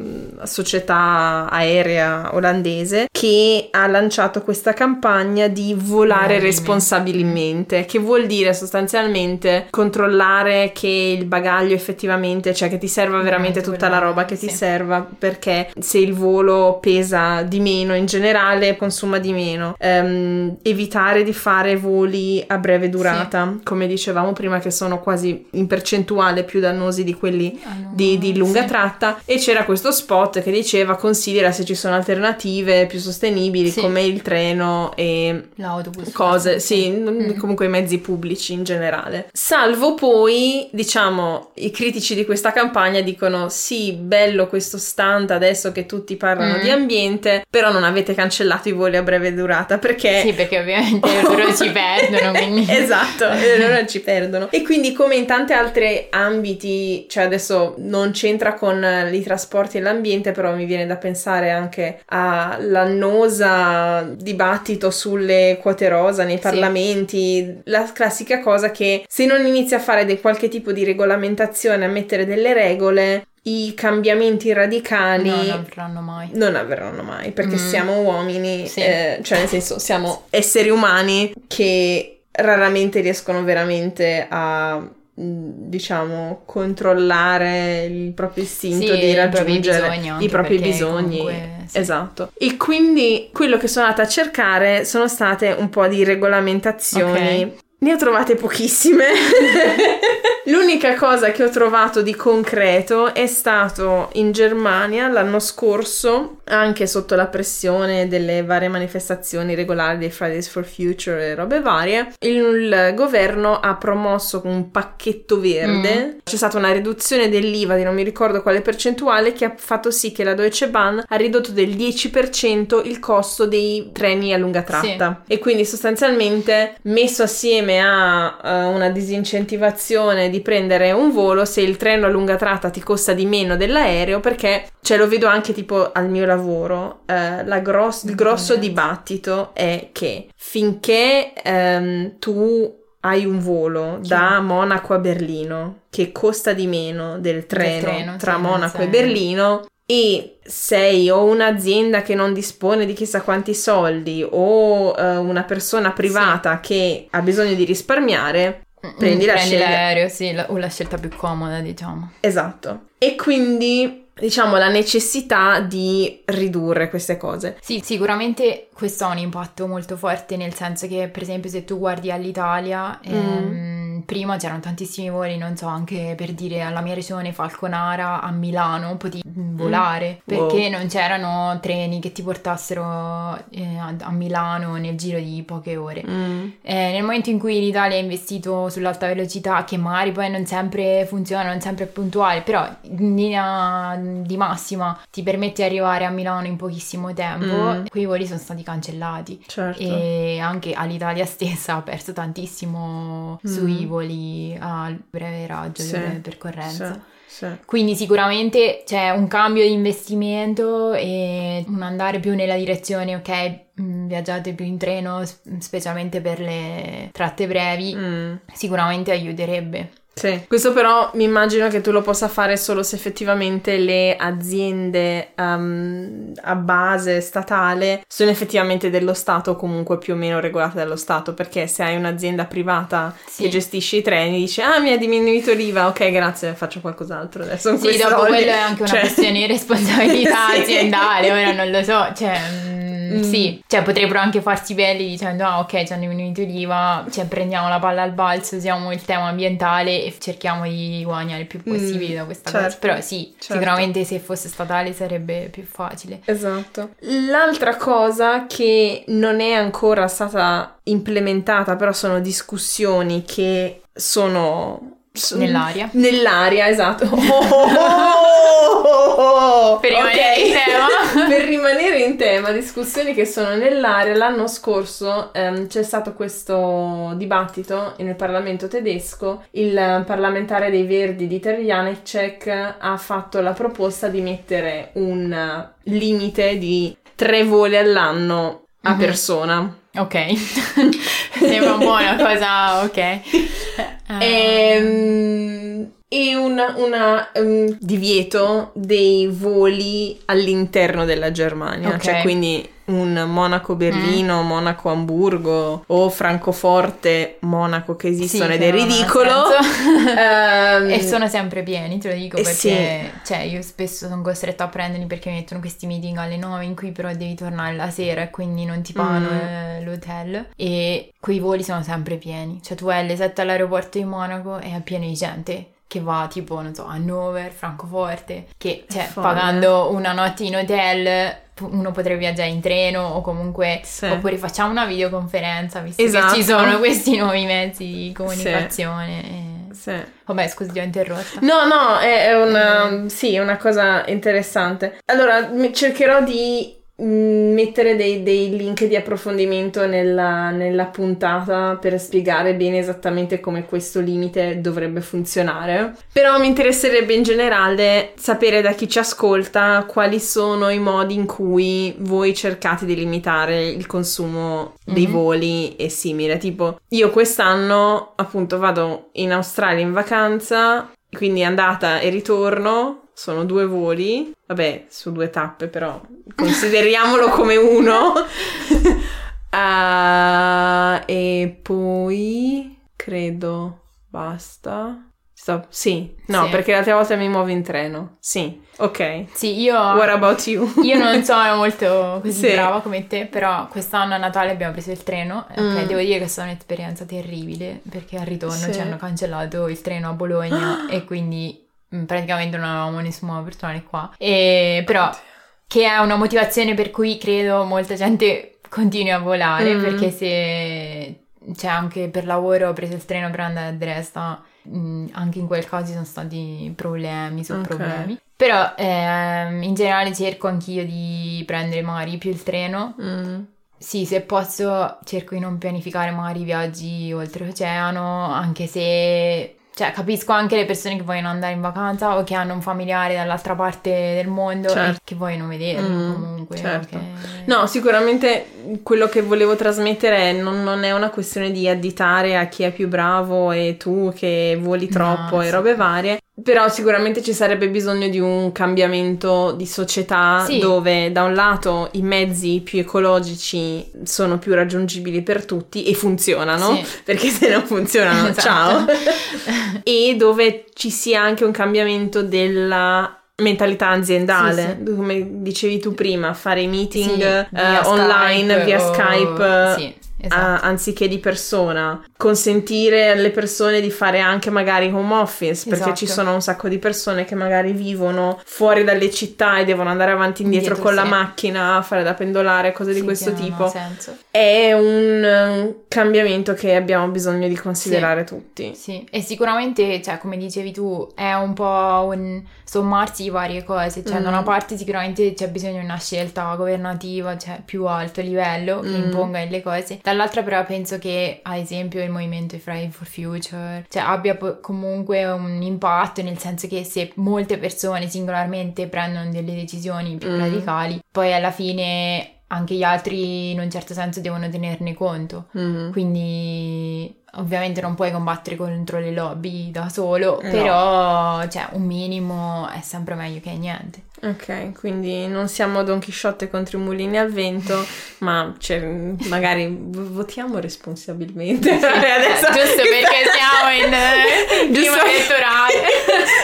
società aerea olandese, che ha lanciato questa campagna di volare responsabilmente, che vuol dire sostanzialmente controllare che il bagaglio effettivamente, cioè che ti serva veramente eh, tutta la roba che sì. ti serva, perché se il volo pesa di meno in generale consuma di meno. Um, evitare cercare di fare voli a breve durata, sì. come dicevamo prima, che sono quasi in percentuale più dannosi di quelli ah, di, di, lunga sì. tratta. E c'era questo spot che diceva considera se ci sono alternative più sostenibili sì. come il treno e l'autobus. Cose, sì, mm. comunque i mezzi pubblici in generale. Salvo poi, diciamo, i critici di questa campagna dicono sì, bello questo stand adesso che tutti parlano mm. di ambiente, però non avete cancellato i voli a breve durata perché... Sì, perché ovviamente loro ci perdono. Quindi... esatto, loro ci perdono. E quindi come in tanti altri ambiti, cioè adesso non c'entra con i trasporti e l'ambiente, però mi viene da pensare anche all'annosa dibattito sulle quote rosa nei parlamenti, sì. la classica cosa che se non inizi a fare qualche tipo di regolamentazione, a mettere delle regole, i cambiamenti radicali non avverranno mai. Non avverranno mai perché mm. siamo uomini, sì. eh, cioè nel senso siamo esseri umani che raramente riescono veramente a mm, diciamo controllare il proprio istinto sì, di raggiungere i propri bisogni, comunque, sì. esatto e quindi quello che sono andata a cercare sono state un po' di regolamentazioni okay. Ne ho trovate pochissime L'unica cosa che ho trovato di concreto è stato in Germania l'anno scorso, anche sotto la pressione delle varie manifestazioni regolari dei Fridays for Future e robe varie, il governo ha promosso un pacchetto verde. Mm. C'è stata una riduzione dell'IVA di non mi ricordo quale percentuale che ha fatto sì che la Deutsche Bahn ha ridotto del 10% il costo dei treni a lunga tratta. Sì. E quindi sostanzialmente messo assieme a uh, una disincentivazione di prendere un volo se il treno a lunga tratta ti costa di meno dell'aereo perché, cioè lo vedo anche tipo al mio lavoro, eh, gross- il grosso dibattito è che finché ehm, tu hai un volo da Monaco a Berlino che costa di meno del treno, del treno tra sì, Monaco e Berlino e sei o un'azienda che non dispone di chissà quanti soldi o uh, una persona privata sì. che ha bisogno di risparmiare, prendi, la prendi l'aereo, sì, la, o la scelta più comoda, diciamo. Esatto. E quindi, diciamo, la necessità di ridurre queste cose. Sì, sicuramente questo ha un impatto molto forte, nel senso che, per esempio, se tu guardi all'Italia, mm. ehm, prima c'erano tantissimi voli, non so, anche per dire alla mia regione Falconara a Milano potevi mm. volare, mm. perché wow. non c'erano treni che ti portassero eh, a, a, Milano nel giro di poche ore. Mm. Eh, nel momento in cui l'Italia ha investito sull'alta velocità, che magari poi non sempre funziona, non sempre è puntuale, però in linea di massima ti permette di arrivare a Milano in pochissimo tempo, mm. quei voli sono stati cancellati. Certo. E anche all'Italia stessa ha perso tantissimo mm. sui voli a breve raggio, sì. breve percorrenza. Sì. Sì. Quindi sicuramente c'è un cambio di investimento e un andare più nella direzione, ok, mm, viaggiate più in treno, specialmente per le tratte brevi, mm. sicuramente aiuterebbe. Sì, questo però mi immagino che tu lo possa fare solo se effettivamente le aziende um, a base statale sono effettivamente dello Stato o comunque più o meno regolate dallo Stato, perché se hai un'azienda privata sì. che gestisce i treni dice ah mi ha diminuito l'IVA, ok grazie faccio qualcos'altro adesso. Sì, dopo soldi. quello è anche una cioè... questione di responsabilità sì. aziendale, ora non lo so, cioè... Mm. Sì, cioè potrebbero anche farsi belli dicendo ah ok ci hanno diminuito l'IVA, cioè prendiamo la palla al balzo, usiamo il tema ambientale e cerchiamo di guadagnare il più possibile mm, da questa certo, cosa. Però sì, certo. sicuramente se fosse statale sarebbe più facile. Esatto. L'altra cosa che non è ancora stata implementata, però sono discussioni che sono Nell'aria. Nell'aria, esatto. Oh, per rimanere okay. in tema. per rimanere in tema, discussioni che sono nell'aria. L'anno scorso ehm, c'è stato questo dibattito nel Parlamento tedesco. Il parlamentare dei Verdi di Terjanecek ha fatto la proposta di mettere un limite di tre voli all'anno a mm-hmm. persona. Ok, sembra un po' una cosa, ok. Ehm, e una, una, um, divieto dei voli all'interno della Germania, Ok. cioè quindi un Monaco-Berlino, Monaco-Hamburgo o Francoforte-Monaco che esistono Sì, ed è ridicolo. Ehm, E sono sempre pieni, te lo dico Eh, perché sì. cioè, io spesso sono costretta a prenderli perché mi mettono questi meeting alle 9 in cui però devi tornare la sera e quindi non ti pagano Mm. eh, l'hotel e quei voli sono sempre pieni. Cioè tu vai alle 7 all'aeroporto di Monaco e è pieno di gente che va tipo, non so, Hannover, Francoforte, che cioè, pagando una notte in hotel uno potrebbe viaggiare in treno o comunque Sì. oppure facciamo una videoconferenza visto Esatto. che ci sono questi nuovi mezzi di comunicazione. e- sì. Vabbè, scusi, ti ho interrotta. No, no, è, è una, sì, è una cosa interessante. Allora, cercherò di mm, mettere dei, dei link di approfondimento nella, nella puntata per spiegare bene esattamente come questo limite dovrebbe funzionare. Però mi interesserebbe in generale sapere da chi ci ascolta quali sono i modi in cui voi cercate di limitare il consumo dei Mhm. voli e simile. Tipo, io quest'anno appunto vado in Australia in vacanza, quindi andata e ritorno. Sono due voli, vabbè, su due tappe, però consideriamolo come uno. Ah, e poi credo basta. Sto- Sì, no, Sì. perché l'altra volta mi muovo in treno. Sì, ok. Sì, io, What about you? io non sono molto così Sì. brava come te, però quest'anno a Natale abbiamo preso il treno. Ok, Mm. devo dire che è stata un'esperienza terribile perché al ritorno Sì. ci hanno cancellato il treno a Bologna e quindi praticamente non avevamo nessuno per tornare qua. E, però, che è una motivazione per cui credo molta gente continui a volare Mm. perché se cioè anche per lavoro ho preso il treno per andare a Dresda mm, anche in quel caso ci sono stati problemi su Ok. problemi però ehm, in generale cerco anch'io di prendere magari più il treno Mm. sì, se posso cerco di non pianificare magari viaggi oltreoceano, anche se cioè, capisco anche le persone che vogliono andare in vacanza o che hanno un familiare dall'altra parte del mondo Certo. e che vogliono vederlo Mm, comunque. certo. che- No, sicuramente quello che volevo trasmettere è non, non è una questione di additare a chi è più bravo e tu che voli troppo No, e sì. robe varie, però sicuramente ci sarebbe bisogno di un cambiamento di società Sì. dove da un lato i mezzi più ecologici sono più raggiungibili per tutti e funzionano, Sì. perché se non funzionano, Esatto. ciao, e dove ci sia anche un cambiamento della mentalità aziendale, Sì, come dicevi tu prima, fare meeting Sì, eh, via online Skype via o- Skype Sì, esatto. anziché di persona, consentire alle persone di fare anche magari home office, perché Esatto. ci sono un sacco di persone che magari vivono fuori dalle città e devono andare avanti e indietro, Indietro, con la sì. macchina, fare da pendolare, cose di Sì, questo tipo. senso. È un cambiamento che abbiamo bisogno di considerare tutti. Sì, e sicuramente, cioè, come dicevi tu, è un po' un sommarsi di varie cose. Cioè, Mm. da una parte sicuramente c'è bisogno di una scelta governativa, cioè più alto livello, che Mm. imponga le cose. Dall'altra però penso che, ad esempio, il movimento Friday for Future, cioè, abbia po- comunque un impatto, nel senso che se molte persone singolarmente prendono delle decisioni più Mm. radicali, poi alla fine anche gli altri in un certo senso devono tenerne conto. Mhm. Quindi ovviamente non puoi combattere contro le lobby da solo, No. però cioè, un minimo è sempre meglio che niente. Ok, quindi non siamo Don Chisciotte contro i mulini al vento, ma cioè, magari votiamo responsabilmente. Adesso- Giusto perché siamo in eh, Giusto- elettorale.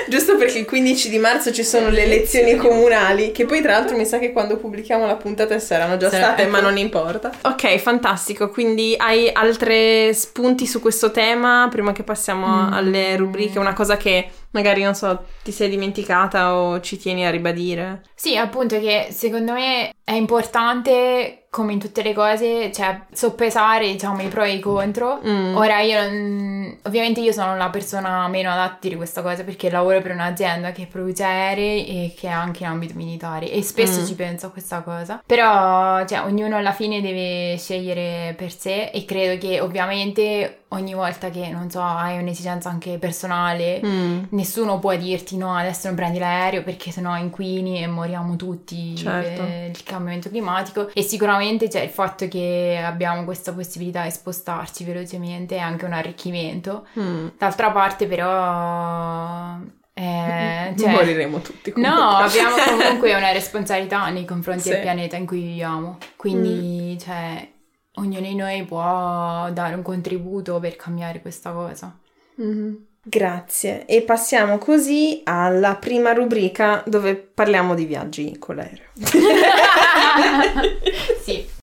Giusto perché il 15 di marzo ci sono le elezioni comunali, che poi tra l'altro mi sa che quando pubblichiamo la puntata saranno già Sarà- state, ecco. ma non importa. Ok, fantastico. Quindi hai altri spunti su questo tema prima che passiamo Mm. alle rubriche? Una cosa che magari, non so, ti sei dimenticata o ci tieni a ribadire? Sì, appunto che secondo me è importante, come in tutte le cose, cioè soppesare diciamo i pro e i contro. Mm. Ora io non- ovviamente io sono la persona meno adatta a dire questa cosa perché lavoro per un'azienda che produce aerei e che è anche in ambito militare e spesso Mm. ci penso a questa cosa. Però cioè, ognuno alla fine deve scegliere per sé e credo che ovviamente ogni volta che non so hai un'esigenza anche personale Mm. nessuno può dirti no, adesso non prendi l'aereo perché sennò inquini e moriamo tutti Certo. per il cambiamento climatico e sicuramente c'è il fatto che abbiamo questa possibilità di spostarci velocemente è anche un arricchimento. Mm. D'altra parte però... eh, cioè- Moriremo tutti. No, comunque. abbiamo comunque una responsabilità nei confronti Sì. del pianeta in cui viviamo. Quindi, cioè, ognuno di noi può dare un contributo per cambiare questa cosa. Mhm. Grazie. E passiamo così alla prima rubrica dove parliamo di viaggi con l'aereo. sì.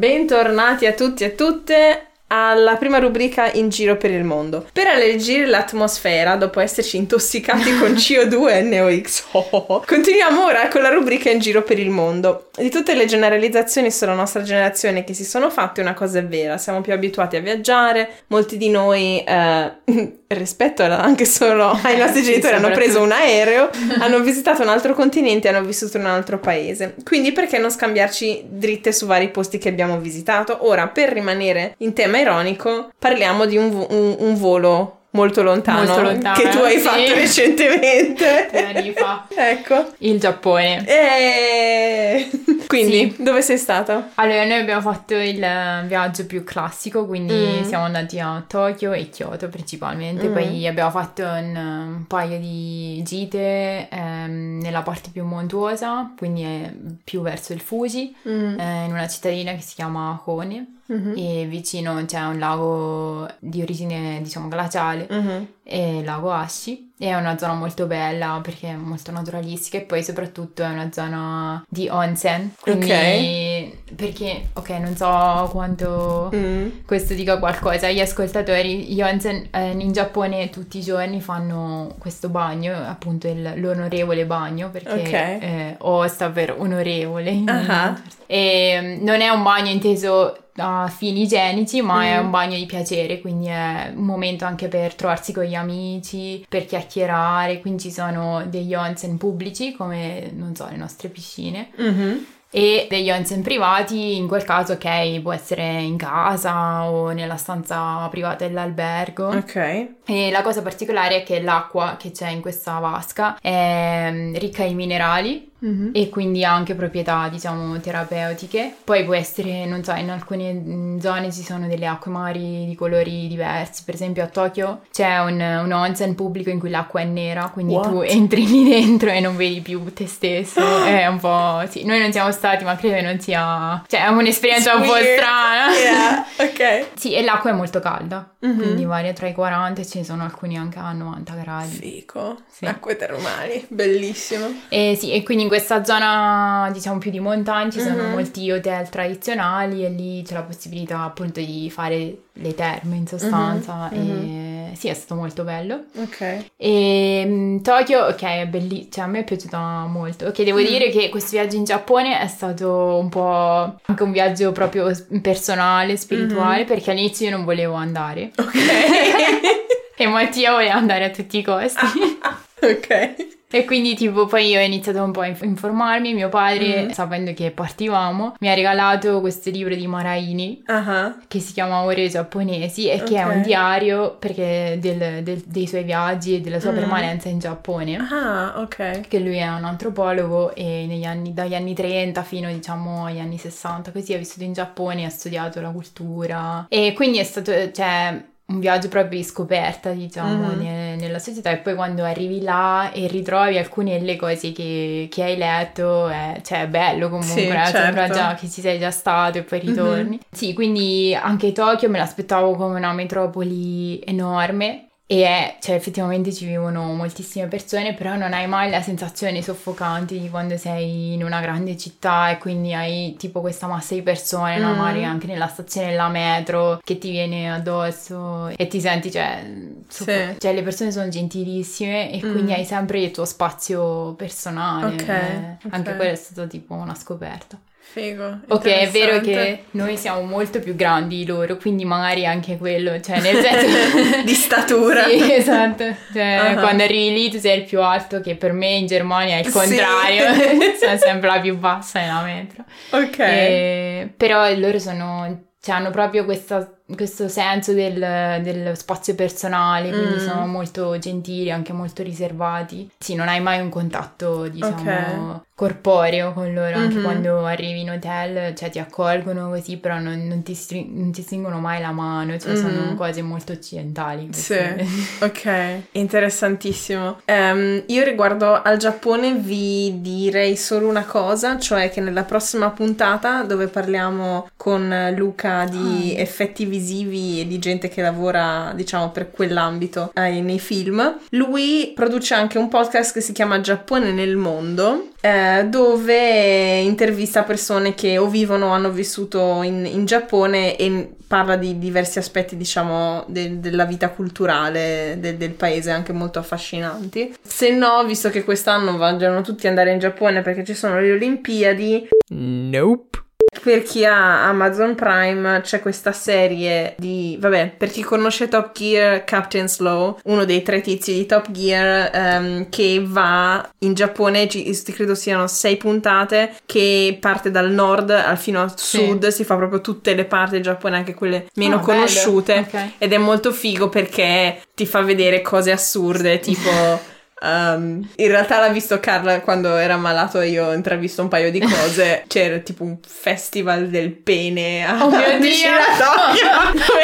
Bentornati a tutti e a tutte alla prima rubrica in giro per il mondo. Per alleggerire l'atmosfera, dopo esserci intossicati con CO2 e NOx, oh, continuiamo ora con la rubrica in giro per il mondo. Di tutte le generalizzazioni sulla nostra generazione che si sono fatte, una cosa è vera, siamo più abituati a viaggiare, molti di noi, eh, rispetto anche solo ai nostri Sì, genitori, hanno preso un aereo, hanno visitato un altro continente hanno vissuto in un altro paese. Quindi perché non scambiarci dritte su vari posti che abbiamo visitato? Ora, per rimanere in tema ironico, parliamo di un, un- un volo molto lontano, Molto lontano, che tu hai sì. fatto recentemente. Anni fa. ecco. Il Giappone. E... Quindi, dove sei stata? Allora, noi abbiamo fatto il eh, viaggio più classico, quindi Mm. siamo andati a Tokyo e Kyoto principalmente, Mm. poi abbiamo fatto un, eh, un paio di gite ehm, nella parte più montuosa, quindi è più verso il Fuji, eh, in una cittadina che si chiama Hone Mhm. e vicino c'è un lago di origine diciamo glaciale Mhm. e il lago Ashi e è una zona molto bella perché è molto naturalistica e poi soprattutto è una zona di onsen quindi perché ok non so quanto Mm. questo dica qualcosa agli ascoltatori gli onsen eh, in Giappone tutti i giorni fanno questo bagno appunto il- l'onorevole bagno perché Ok. eh, O sta per onorevole Ah. e mm, non è un bagno inteso a fini igienici, ma è Mm. un bagno di piacere, quindi è un momento anche per trovarsi con gli amici, per chiacchierare, quindi ci sono degli onsen pubblici come, non so, le nostre piscine Mhm. e degli onsen privati, in quel caso ok, può essere in casa o nella stanza privata dell'albergo. Ok. E la cosa particolare è che l'acqua che c'è in questa vasca è mm, ricca di minerali Mhm. e quindi ha anche proprietà, diciamo, terapeutiche. Poi può essere, non so, in alcune zone ci sono delle acque mari di colori diversi. Per esempio a Tokyo c'è un, un onsen pubblico in cui l'acqua è nera, quindi What? tu entri lì dentro e non vedi più te stesso. è un po'... Sì, noi non siamo stati, ma credo che non sia... Cioè è un'esperienza un po' strana. Yeah, ok. Sì, e l'acqua è molto calda, Mhm. quindi varia tra i 40 e ce ne sono alcuni anche a 90 gradi. Fico. Sì. Acque termali, bellissimo. E sì, e quindi in questa zona, diciamo, più di montagna ci sono Mhm. molti hotel tradizionali e lì c'è la possibilità appunto di fare le terme in sostanza Mhm, e sì, è stato molto bello. Ok. E mm, Tokyo, ok, è bellissimo, cioè a me è piaciuta molto. Ok, devo Mm. dire che questo viaggio in Giappone è stato un po' anche un viaggio proprio personale, spirituale, perché all'inizio io non volevo andare Ok. e Mattia voleva andare a tutti i costi. ok. E quindi tipo poi io ho iniziato un po' a inf- informarmi, mio padre, Mm. sapendo che partivamo, mi ha regalato questo libro di Maraini Ah. che si chiama Ore giapponesi e che è un diario perché del- del- dei suoi viaggi e della sua Mm. permanenza in Giappone. Ah, ok. Che lui è un antropologo e negli anni, dagli anni 30 fino diciamo agli anni 60 così ha vissuto in Giappone, ha studiato la cultura e quindi è stato cioè, un viaggio proprio di scoperta diciamo Mhm. ne- nella società e poi quando arrivi là e ritrovi alcune delle cose che, che hai letto è, cioè, è bello comunque, Sì, eh, sembra certo. già che ci sei già stato e poi ritorni. Sì, quindi anche Tokyo me l'aspettavo come una metropoli enorme e è, cioè effettivamente ci vivono moltissime persone, però non hai mai la sensazione soffocante di quando sei in una grande città e quindi hai tipo questa massa di persone, no? Mm. magari anche nella stazione della metro che ti viene addosso e ti senti, cioè, soffo- Sì. cioè le persone sono gentilissime e Mm. quindi hai sempre il tuo spazio personale. Ok, eh, ok. Anche quello è stato tipo una scoperta. Figo. Ok, è vero che noi siamo molto più grandi di loro, quindi magari anche quello, cioè nel senso... Di statura. Sì, esatto. Cioè, Ah. quando arrivi lì tu sei il più alto, che per me in Germania è il Sì. contrario. sono sempre la più bassa nella metro. Ok. E- però loro sono... Cioè, hanno proprio questa- questo senso del, dello spazio personale, quindi Mm. sono molto gentili, anche molto riservati. Sì, non hai mai un contatto, diciamo, corporeo con loro, anche Mhm. quando arrivi in hotel, cioè ti accolgono così, però non, non ti, stri- non ti stringono mai la mano, cioè sono Mhm. cose molto occidentali. Sì, ok, interessantissimo. Ehm, io riguardo al Giappone vi direi solo una cosa, cioè che nella prossima puntata dove parliamo con Luca di Ah. effetti visivi e di gente che lavora, diciamo, per quell'ambito eh, nei film, lui produce anche un podcast che si chiama Giappone nel mondo, eh, dove intervista persone che o vivono o hanno vissuto in, in Giappone e parla di diversi aspetti, diciamo, de- della vita culturale de- del paese, anche molto affascinanti. Se no, visto che quest'anno vogliono tutti andare in Giappone perché ci sono le Olimpiadi, Nope. Per chi ha Amazon Prime c'è questa serie di... Vabbè, per chi conosce Top Gear, Captain's Law, uno dei tre tizi di Top Gear ehm, che va in Giappone, ci- credo siano sei puntate, che parte dal nord al fino a Sì. sud, si fa proprio tutte le parti del Giappone, anche quelle meno bello. conosciute. Ok. Ed è molto figo perché ti fa vedere cose assurde, tipo... um, in realtà l'ha visto Carla quando era malato e io ho intravisto un paio di cose. C'era tipo un festival del pene a Oh mio Dio!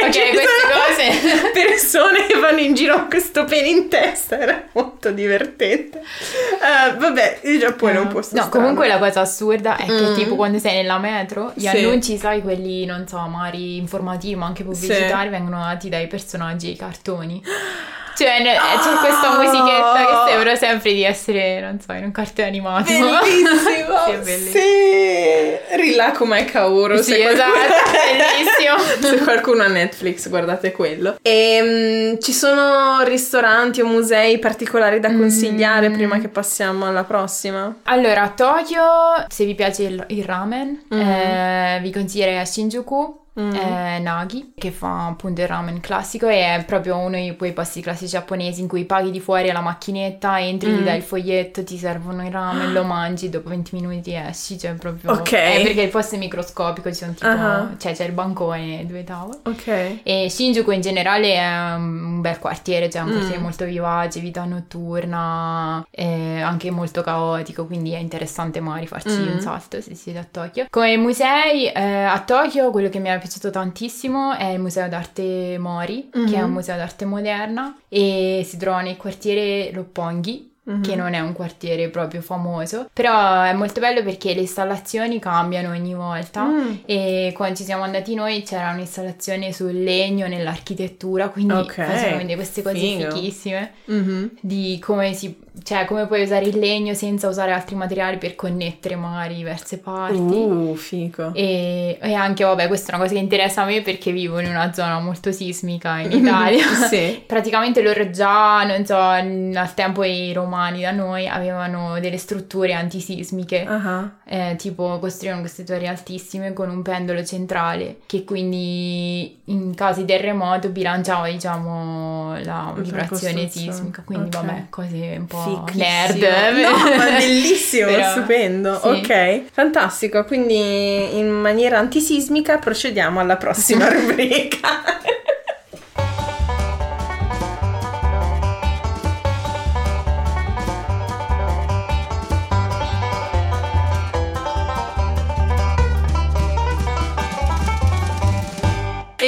Ok, queste cose. persone che vanno in giro con questo pene in testa. Era molto divertente. Eh, vabbè, il Giappone è un posto No, strano. comunque la cosa assurda è che Mm. tipo quando sei nella metro, gli Sì. annunci, sai, quelli, non so, magari informativi ma anche pubblicitari, vengono dati dai personaggi ai cartoni. Cioè, ne- c'è questa Ah! musichetta che sembra sempre di essere, non so, in un cartone animato. Bellissimo! Sì. Sì! Rilla come Kaoru. Sì, se qualcuno- esatto, bellissimo. Se qualcuno ha Netflix, guardate quello. E ci sono ristoranti o musei particolari da consigliare Mm. prima che passiamo alla prossima? Allora, a Tokyo, se vi piace il, il ramen, Mm. eh, vi consiglierei a Shinjuku. Mm. eh, Nagi, che fa appunto il ramen classico e è proprio uno di quei posti classici giapponesi in cui paghi di fuori alla macchinetta, entri, Mm. ti dai il foglietto, ti servono il ramen, lo mangi, dopo 20 minuti esci, cioè proprio... Ok. Eh, perché il posto è microscopico, ci sono tipo... Ah. cioè c'è il bancone e due tavole. Ok. E Shinjuku in generale è un bel quartiere, cioè un Mm. quartiere molto vivace, vita notturna, anche molto caotico, quindi è interessante magari farci Mm. un salto se siete a Tokyo. Come musei, eh, a Tokyo quello che mi è piaciuto tantissimo è il Museo d'Arte Mori, che è Mhm. un museo d'arte moderna e si trova nel quartiere Roppongi, Mhm. che non è un quartiere proprio famoso, però è molto bello perché le installazioni cambiano ogni volta. Mm. E quando ci siamo andati noi c'era un'installazione sul legno nell'architettura, quindi Ok, facevano vedere queste cose figo. fighissime Mhm. di come si, cioè come puoi usare il legno senza usare altri materiali per connettere magari diverse parti. Uh, figo. E, e anche, vabbè, questa è una cosa che interessa a me perché vivo in una zona molto sismica in Italia. sì. Praticamente loro già, non so, al tempo i romani da noi avevano delle strutture antisismiche. Ah. Eh, tipo costruivano queste torri altissime con un pendolo centrale che quindi in caso di terremoto bilanciava diciamo la vibrazione sismica quindi Ok. vabbè cose un po'. Nerd No, ma bellissimo, Però- stupendo. sì. Ok, fantastico. Quindi in maniera antisismica procediamo alla prossima rubrica.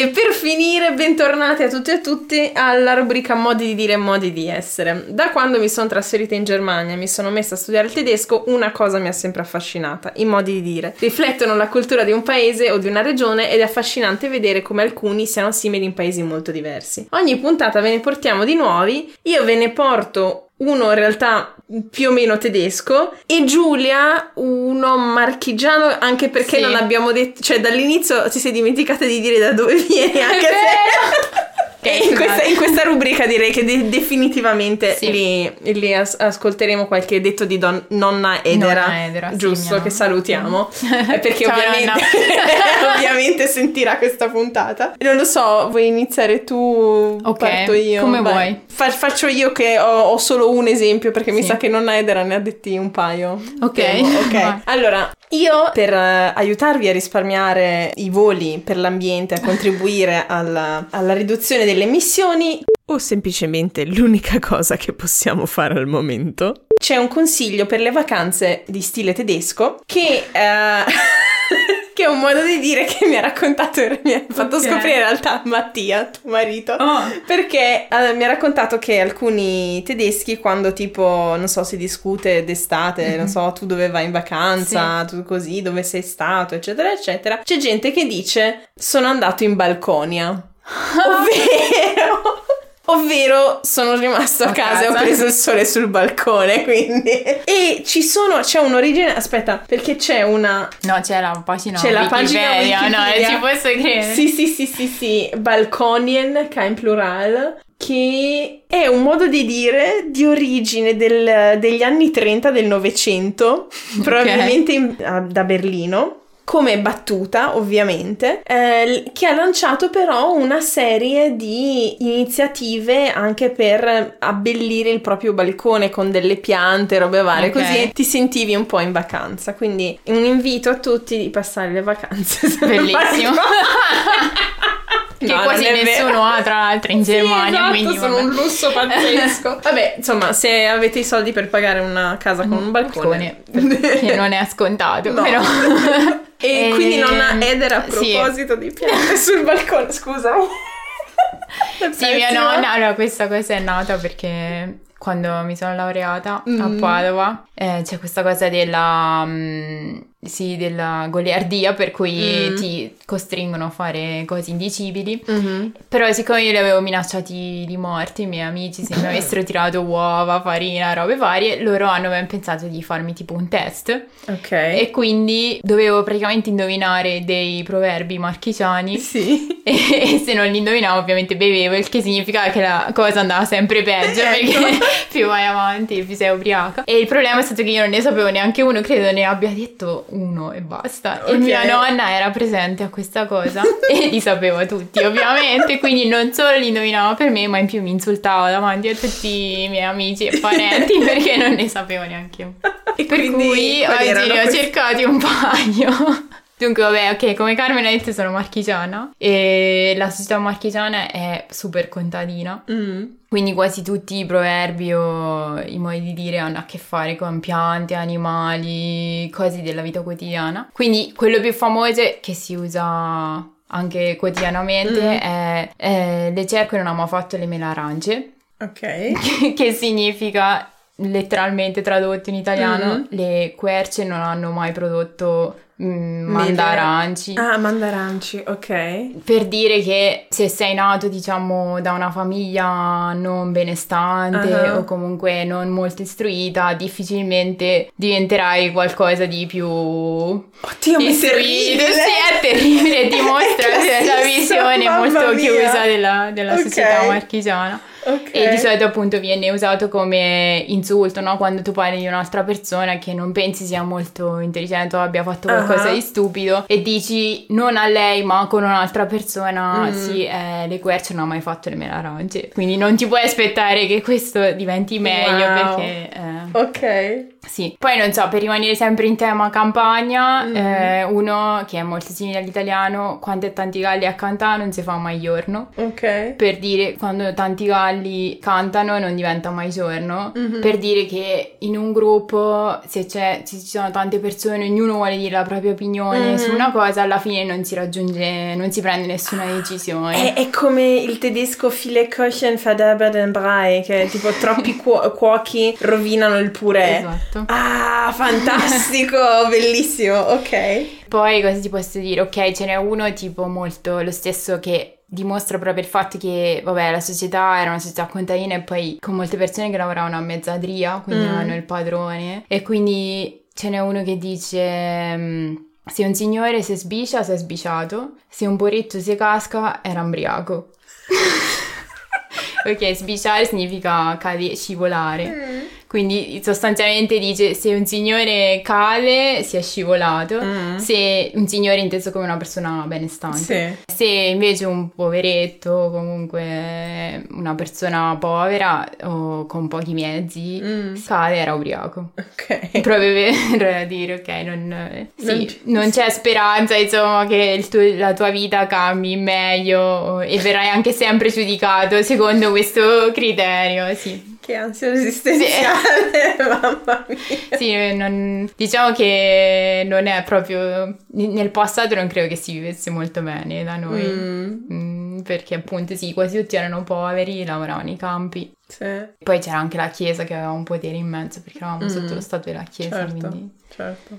E per finire, bentornati a tutti e a tutti alla rubrica Modi di dire e modi di essere. Da quando mi sono trasferita in Germania e mi sono messa a studiare il tedesco, una cosa mi ha sempre affascinata, i modi di dire. Riflettono la cultura di un paese o di una regione ed è affascinante vedere come alcuni siano simili in paesi molto diversi. Ogni puntata ve ne portiamo di nuovi, io ve ne porto uno in realtà più o meno tedesco e Giulia uno marchigiano anche perché Sì. non abbiamo detto cioè dall'inizio ti sei dimenticata di dire da dove vieni anche se Ok, in, questa, in questa rubrica direi che de- definitivamente Sì. li, li as- ascolteremo qualche detto di don- nonna Edera, Nonna Edera, sì, giusto, mia che salutiamo, eh, perché Ciao, ovviamente, ovviamente sentirà questa puntata. Non lo so, vuoi iniziare tu? Ok, Parto io? come Vai. vuoi. Fa- faccio io che ho, ho solo un esempio perché mi Sì. sa che nonna Edera ne ha detti un paio. Ok. Temo, ok. Allora, io per eh, aiutarvi a risparmiare i voli per l'ambiente, a contribuire alla, alla riduzione delle emissioni, o semplicemente l'unica cosa che possiamo fare al momento, c'è un consiglio per le vacanze di stile tedesco che... eh, Che è un modo di dire che mi ha raccontato, mi ha fatto Ok. scoprire in realtà Mattia, tuo marito, Oh. perché eh, mi ha raccontato che alcuni tedeschi quando tipo, non so, si discute d'estate, non so, tu dove vai in vacanza, tu così, dove sei stato, eccetera, eccetera, c'è gente che dice sono andato in Balconia. Ovvero... Ovvero sono rimasto a, A casa, e ho preso il sole sul balcone, quindi... E ci sono, c'è un'origine, aspetta, perché c'è una... No, c'è la pagina C'è la pagina Wikipedia, no, ci posso credere. Sì, sì, sì, sì, sì, Balconien, che è in plural, che è un modo di dire di origine del- degli anni 30 del Novecento, probabilmente in- a- da Berlino. Come battuta, ovviamente, eh, che ha lanciato però una serie di iniziative anche per abbellire il proprio balcone con delle piante, robe varie, Ok. così ti sentivi un po' in vacanza. Quindi un invito a tutti di passare le vacanze Bellissimo. balcone. che No, quasi nessuno ha, tra l'altro, in Germania. Sì, esatto, sono vabbè. un lusso pazzesco. Vabbè, insomma, se avete i soldi per pagare una casa con un balcone, che non è scontato, No. però. E Eh, quindi nonna Eder a sì. proposito di piante sul balcone, scusami. Sì, mia nonna, allora questa cosa è nata perché quando mi sono laureata a Mm. Padova eh, c'è questa cosa della, mm, sì, della goliardia per cui Mm. ti costringono a fare cose indicibili. Mhm. Però siccome io li avevo minacciati di morte, i miei amici, se mi avessero tirato uova, farina, robe varie, loro hanno ben pensato di farmi tipo un test Ok. e quindi dovevo praticamente indovinare dei proverbi marchigiani Sì. e, e se non li indovinavo ovviamente bevevo, il che significava che la cosa andava sempre peggio Ecco. perché più vai avanti più sei ubriaca. E il problema è stato che io non ne sapevo neanche uno, credo ne abbia detto uno e basta. E Ok. mia nonna era presente a questa cosa e li sapeva tutti ovviamente, quindi non solo li indovinava per me, ma in più mi insultava davanti a tutti i miei amici e parenti perché non ne sapevo neanche io. E Per cui oggi ne ho questi- cercati un paio. Dunque, vabbè, ok, come Carmen ha detto sono marchigiana e la società marchigiana è super contadina, Mm. quindi quasi tutti i proverbi o i modi di dire hanno a che fare con piante, animali, cose della vita quotidiana. Quindi quello più famoso che si usa anche quotidianamente Mm. è, è le cerche non hanno mai fatto le mele arance Ok. che significa letteralmente tradotto in italiano Mhm. le querce non hanno mai prodotto mm. Mandaranci Ah, mandaranci, ok. per dire che se sei nato diciamo da una famiglia non benestante Ah. o comunque non molto istruita difficilmente diventerai qualcosa di più Oddio, istruito sì è terribile dimostra la visione molto mia. chiusa della, della Ok. società marchigiana Ok. e di solito appunto viene usato come insulto, no? Quando tu parli di un'altra persona che non pensi sia molto intelligente o abbia fatto qualcosa Ah. di stupido e dici non a lei ma con un'altra persona, Mm. sì, eh, le querce non ha mai fatto le mele arance. Quindi non ti puoi aspettare che questo diventi meglio Wow. perché... eh, Ok. sì, poi non so, per rimanere sempre in tema campagna, Mm. eh, uno che è molto simile all'italiano, quando è tanti galli a cantare non si fa mai giorno Ok. per dire quando tanti galli cantano non diventa mai giorno, Mhm. per dire che in un gruppo se, c'è, se ci sono tante persone, ognuno vuole dire la propria opinione Mhm. su una cosa, alla fine non si raggiunge, non si prende nessuna decisione. È, è come il tedesco Viele Köchen verderben den Brei, che è tipo troppi cuo- cuochi rovinano il purè. Esatto. Ah, fantastico, bellissimo, ok. Poi cosa ti posso dire? Ok, ce n'è uno tipo molto lo stesso che dimostra proprio il fatto che, vabbè, la società era una società contadina e poi con molte persone che lavoravano a mezzadria, quindi Mm. hanno il padrone. E quindi ce n'è uno che dice... mm, Se un signore si sbicia, si è sbiciato. Se un burrito si casca, era ambriaco. ok, sbiciare significa cade, scivolare. Mm. Quindi sostanzialmente dice se un signore cade si è scivolato, Mm. se un signore inteso come una persona benestante. Sì. Se invece un poveretto, comunque una persona povera o con pochi mezzi, Mm. cade era ubriaco. Ok. Proprio per dire, ok, non, sì, Non non, c- c'è speranza, insomma, che il tuo- la tua vita cambi meglio e verrai anche sempre giudicato secondo questo criterio, sì. Che ansia esistenziale, mamma mia. Sì, non- diciamo che non è proprio... Nel passato non credo che si vivesse molto bene da noi. Mm. Mm, perché appunto sì, quasi tutti erano poveri, lavoravano nei campi. Sì, Poi c'era anche la chiesa che aveva un potere immenso perché eravamo Mm. sotto lo stato della chiesa, certo, quindi certo.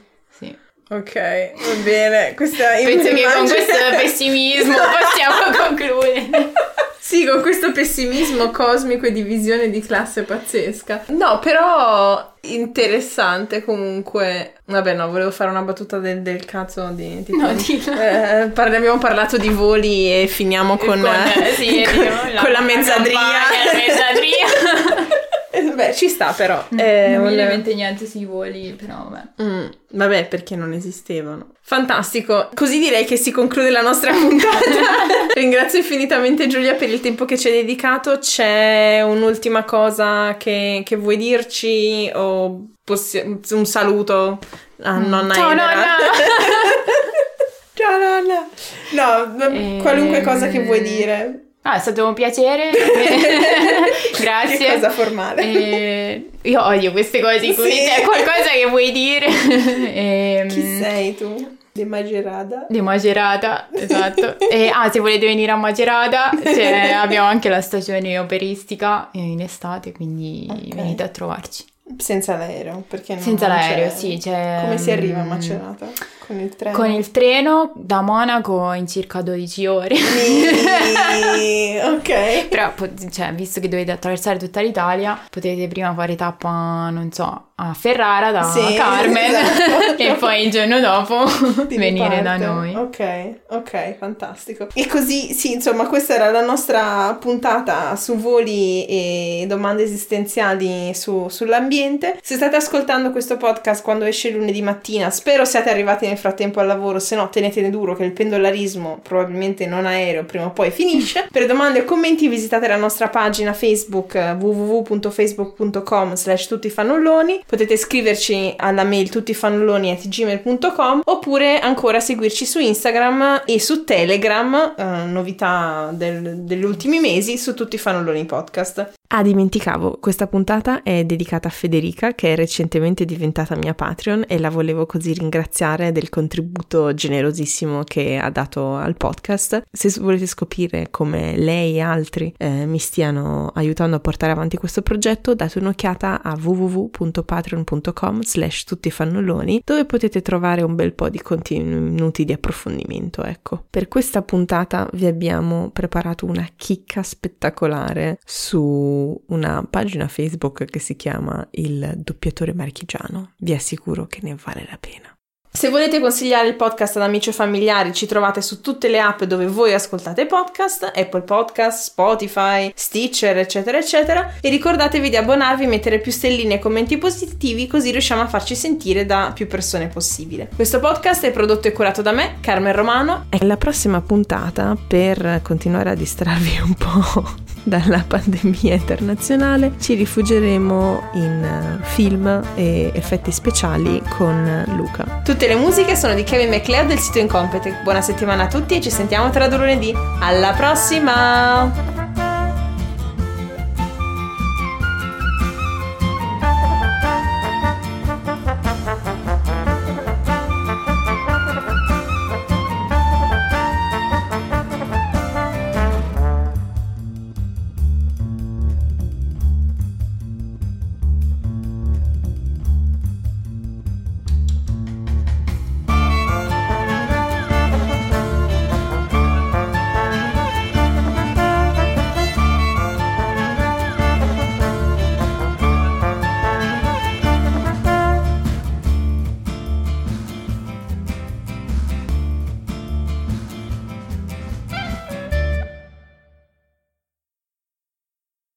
Ok, va bene. Questa Penso che con questo pessimismo possiamo concludere. Sì, con questo pessimismo cosmico e di visione di classe pazzesca. No, però interessante comunque. Vabbè, no, volevo fare una battuta del, del cazzo di... tipo- No, dillo. Eh, parli- abbiamo parlato di voli e finiamo con, eh, sì, con, diciamo, con la mezzadria. la mezzadria. Eh, Beh, ci sta però. Eh, non mi viene in mente niente sui voli, però vabbè. Mm, vabbè, perché non esistevano. Fantastico. Così direi che si conclude la nostra puntata. Ringrazio infinitamente Giulia per il tempo che ci hai dedicato. C'è un'ultima cosa che, che vuoi dirci o possi- un saluto a nonna Ciao, Elena? nonna! Ciao nonna! No, Ehm, qualunque cosa che vuoi dire. Ah, è stato un piacere. Grazie. Che cosa formale. Eh, io odio queste cose in cui Sì. c'è qualcosa che vuoi dire. Ehm, Chi sei tu? Di Magerada? Di Macerata, esatto. E, ah, se volete venire a Macerata, c'è- abbiamo anche la stagione operistica in estate, quindi Ok. venite a trovarci. Senza l'aereo, perché no, Senza l'aereo, c'è- sì, c'è... Come si arriva a mm, Macerata? Con il treno? Con il treno da Monaco in circa 12 ore. Ok. Però, cioè, visto che dovete attraversare tutta l'Italia, potete prima fare tappa, non so, a Ferrara da Sì, Carmen esatto. e poi il giorno dopo venire da riparte. noi. Ok, ok, fantastico. E così, sì, insomma, questa era la nostra puntata su voli e domande esistenziali su- sull'ambiente. Se state ascoltando questo podcast quando esce lunedì mattina, spero siate arrivati nel frattempo al lavoro, se no tenetene duro che il pendolarismo, probabilmente non aereo, prima o poi finisce. Per domande o commenti visitate la nostra pagina Facebook eh, www.facebook.com slash tuttifannulloni potete scriverci alla mail tuttifannulloni.gmail.com oppure ancora seguirci su Instagram e su Telegram, eh, novità del- degli ultimi mesi, su Tutti Fannulloni Podcast. Ah, dimenticavo, questa puntata è dedicata a Federica che è recentemente diventata mia Patreon e la volevo così ringraziare del contributo generosissimo che ha dato al podcast. Se volete scoprire come lei e altri eh, mi stiano aiutando a portare avanti questo progetto, date un'occhiata a www.patreon.com slash tuttifannulloni dove potete trovare un bel po' di contenuti di approfondimento, ecco. Per questa puntata vi abbiamo preparato una chicca spettacolare su una pagina Facebook che si chiama Il doppiatore marchigiano. Vi assicuro che ne vale la pena. Se volete consigliare il podcast ad amici o familiari, ci trovate su tutte le app dove voi ascoltate podcast, Apple Podcast, Spotify, Stitcher, eccetera, eccetera. E ricordatevi di abbonarvi, mettere più stelline e commenti positivi, così riusciamo a farci sentire da più persone possibile. Questo podcast è prodotto e curato da me, Carmen Romano. E la prossima puntata, per continuare a distrarvi un po' dalla pandemia internazionale, ci rifugieremo in eh, film e effetti speciali con Luca. Tutte le musiche sono di Kevin McLeod del sito Incompetech. Buona settimana a tutti e ci sentiamo tra due lunedì. Alla prossima!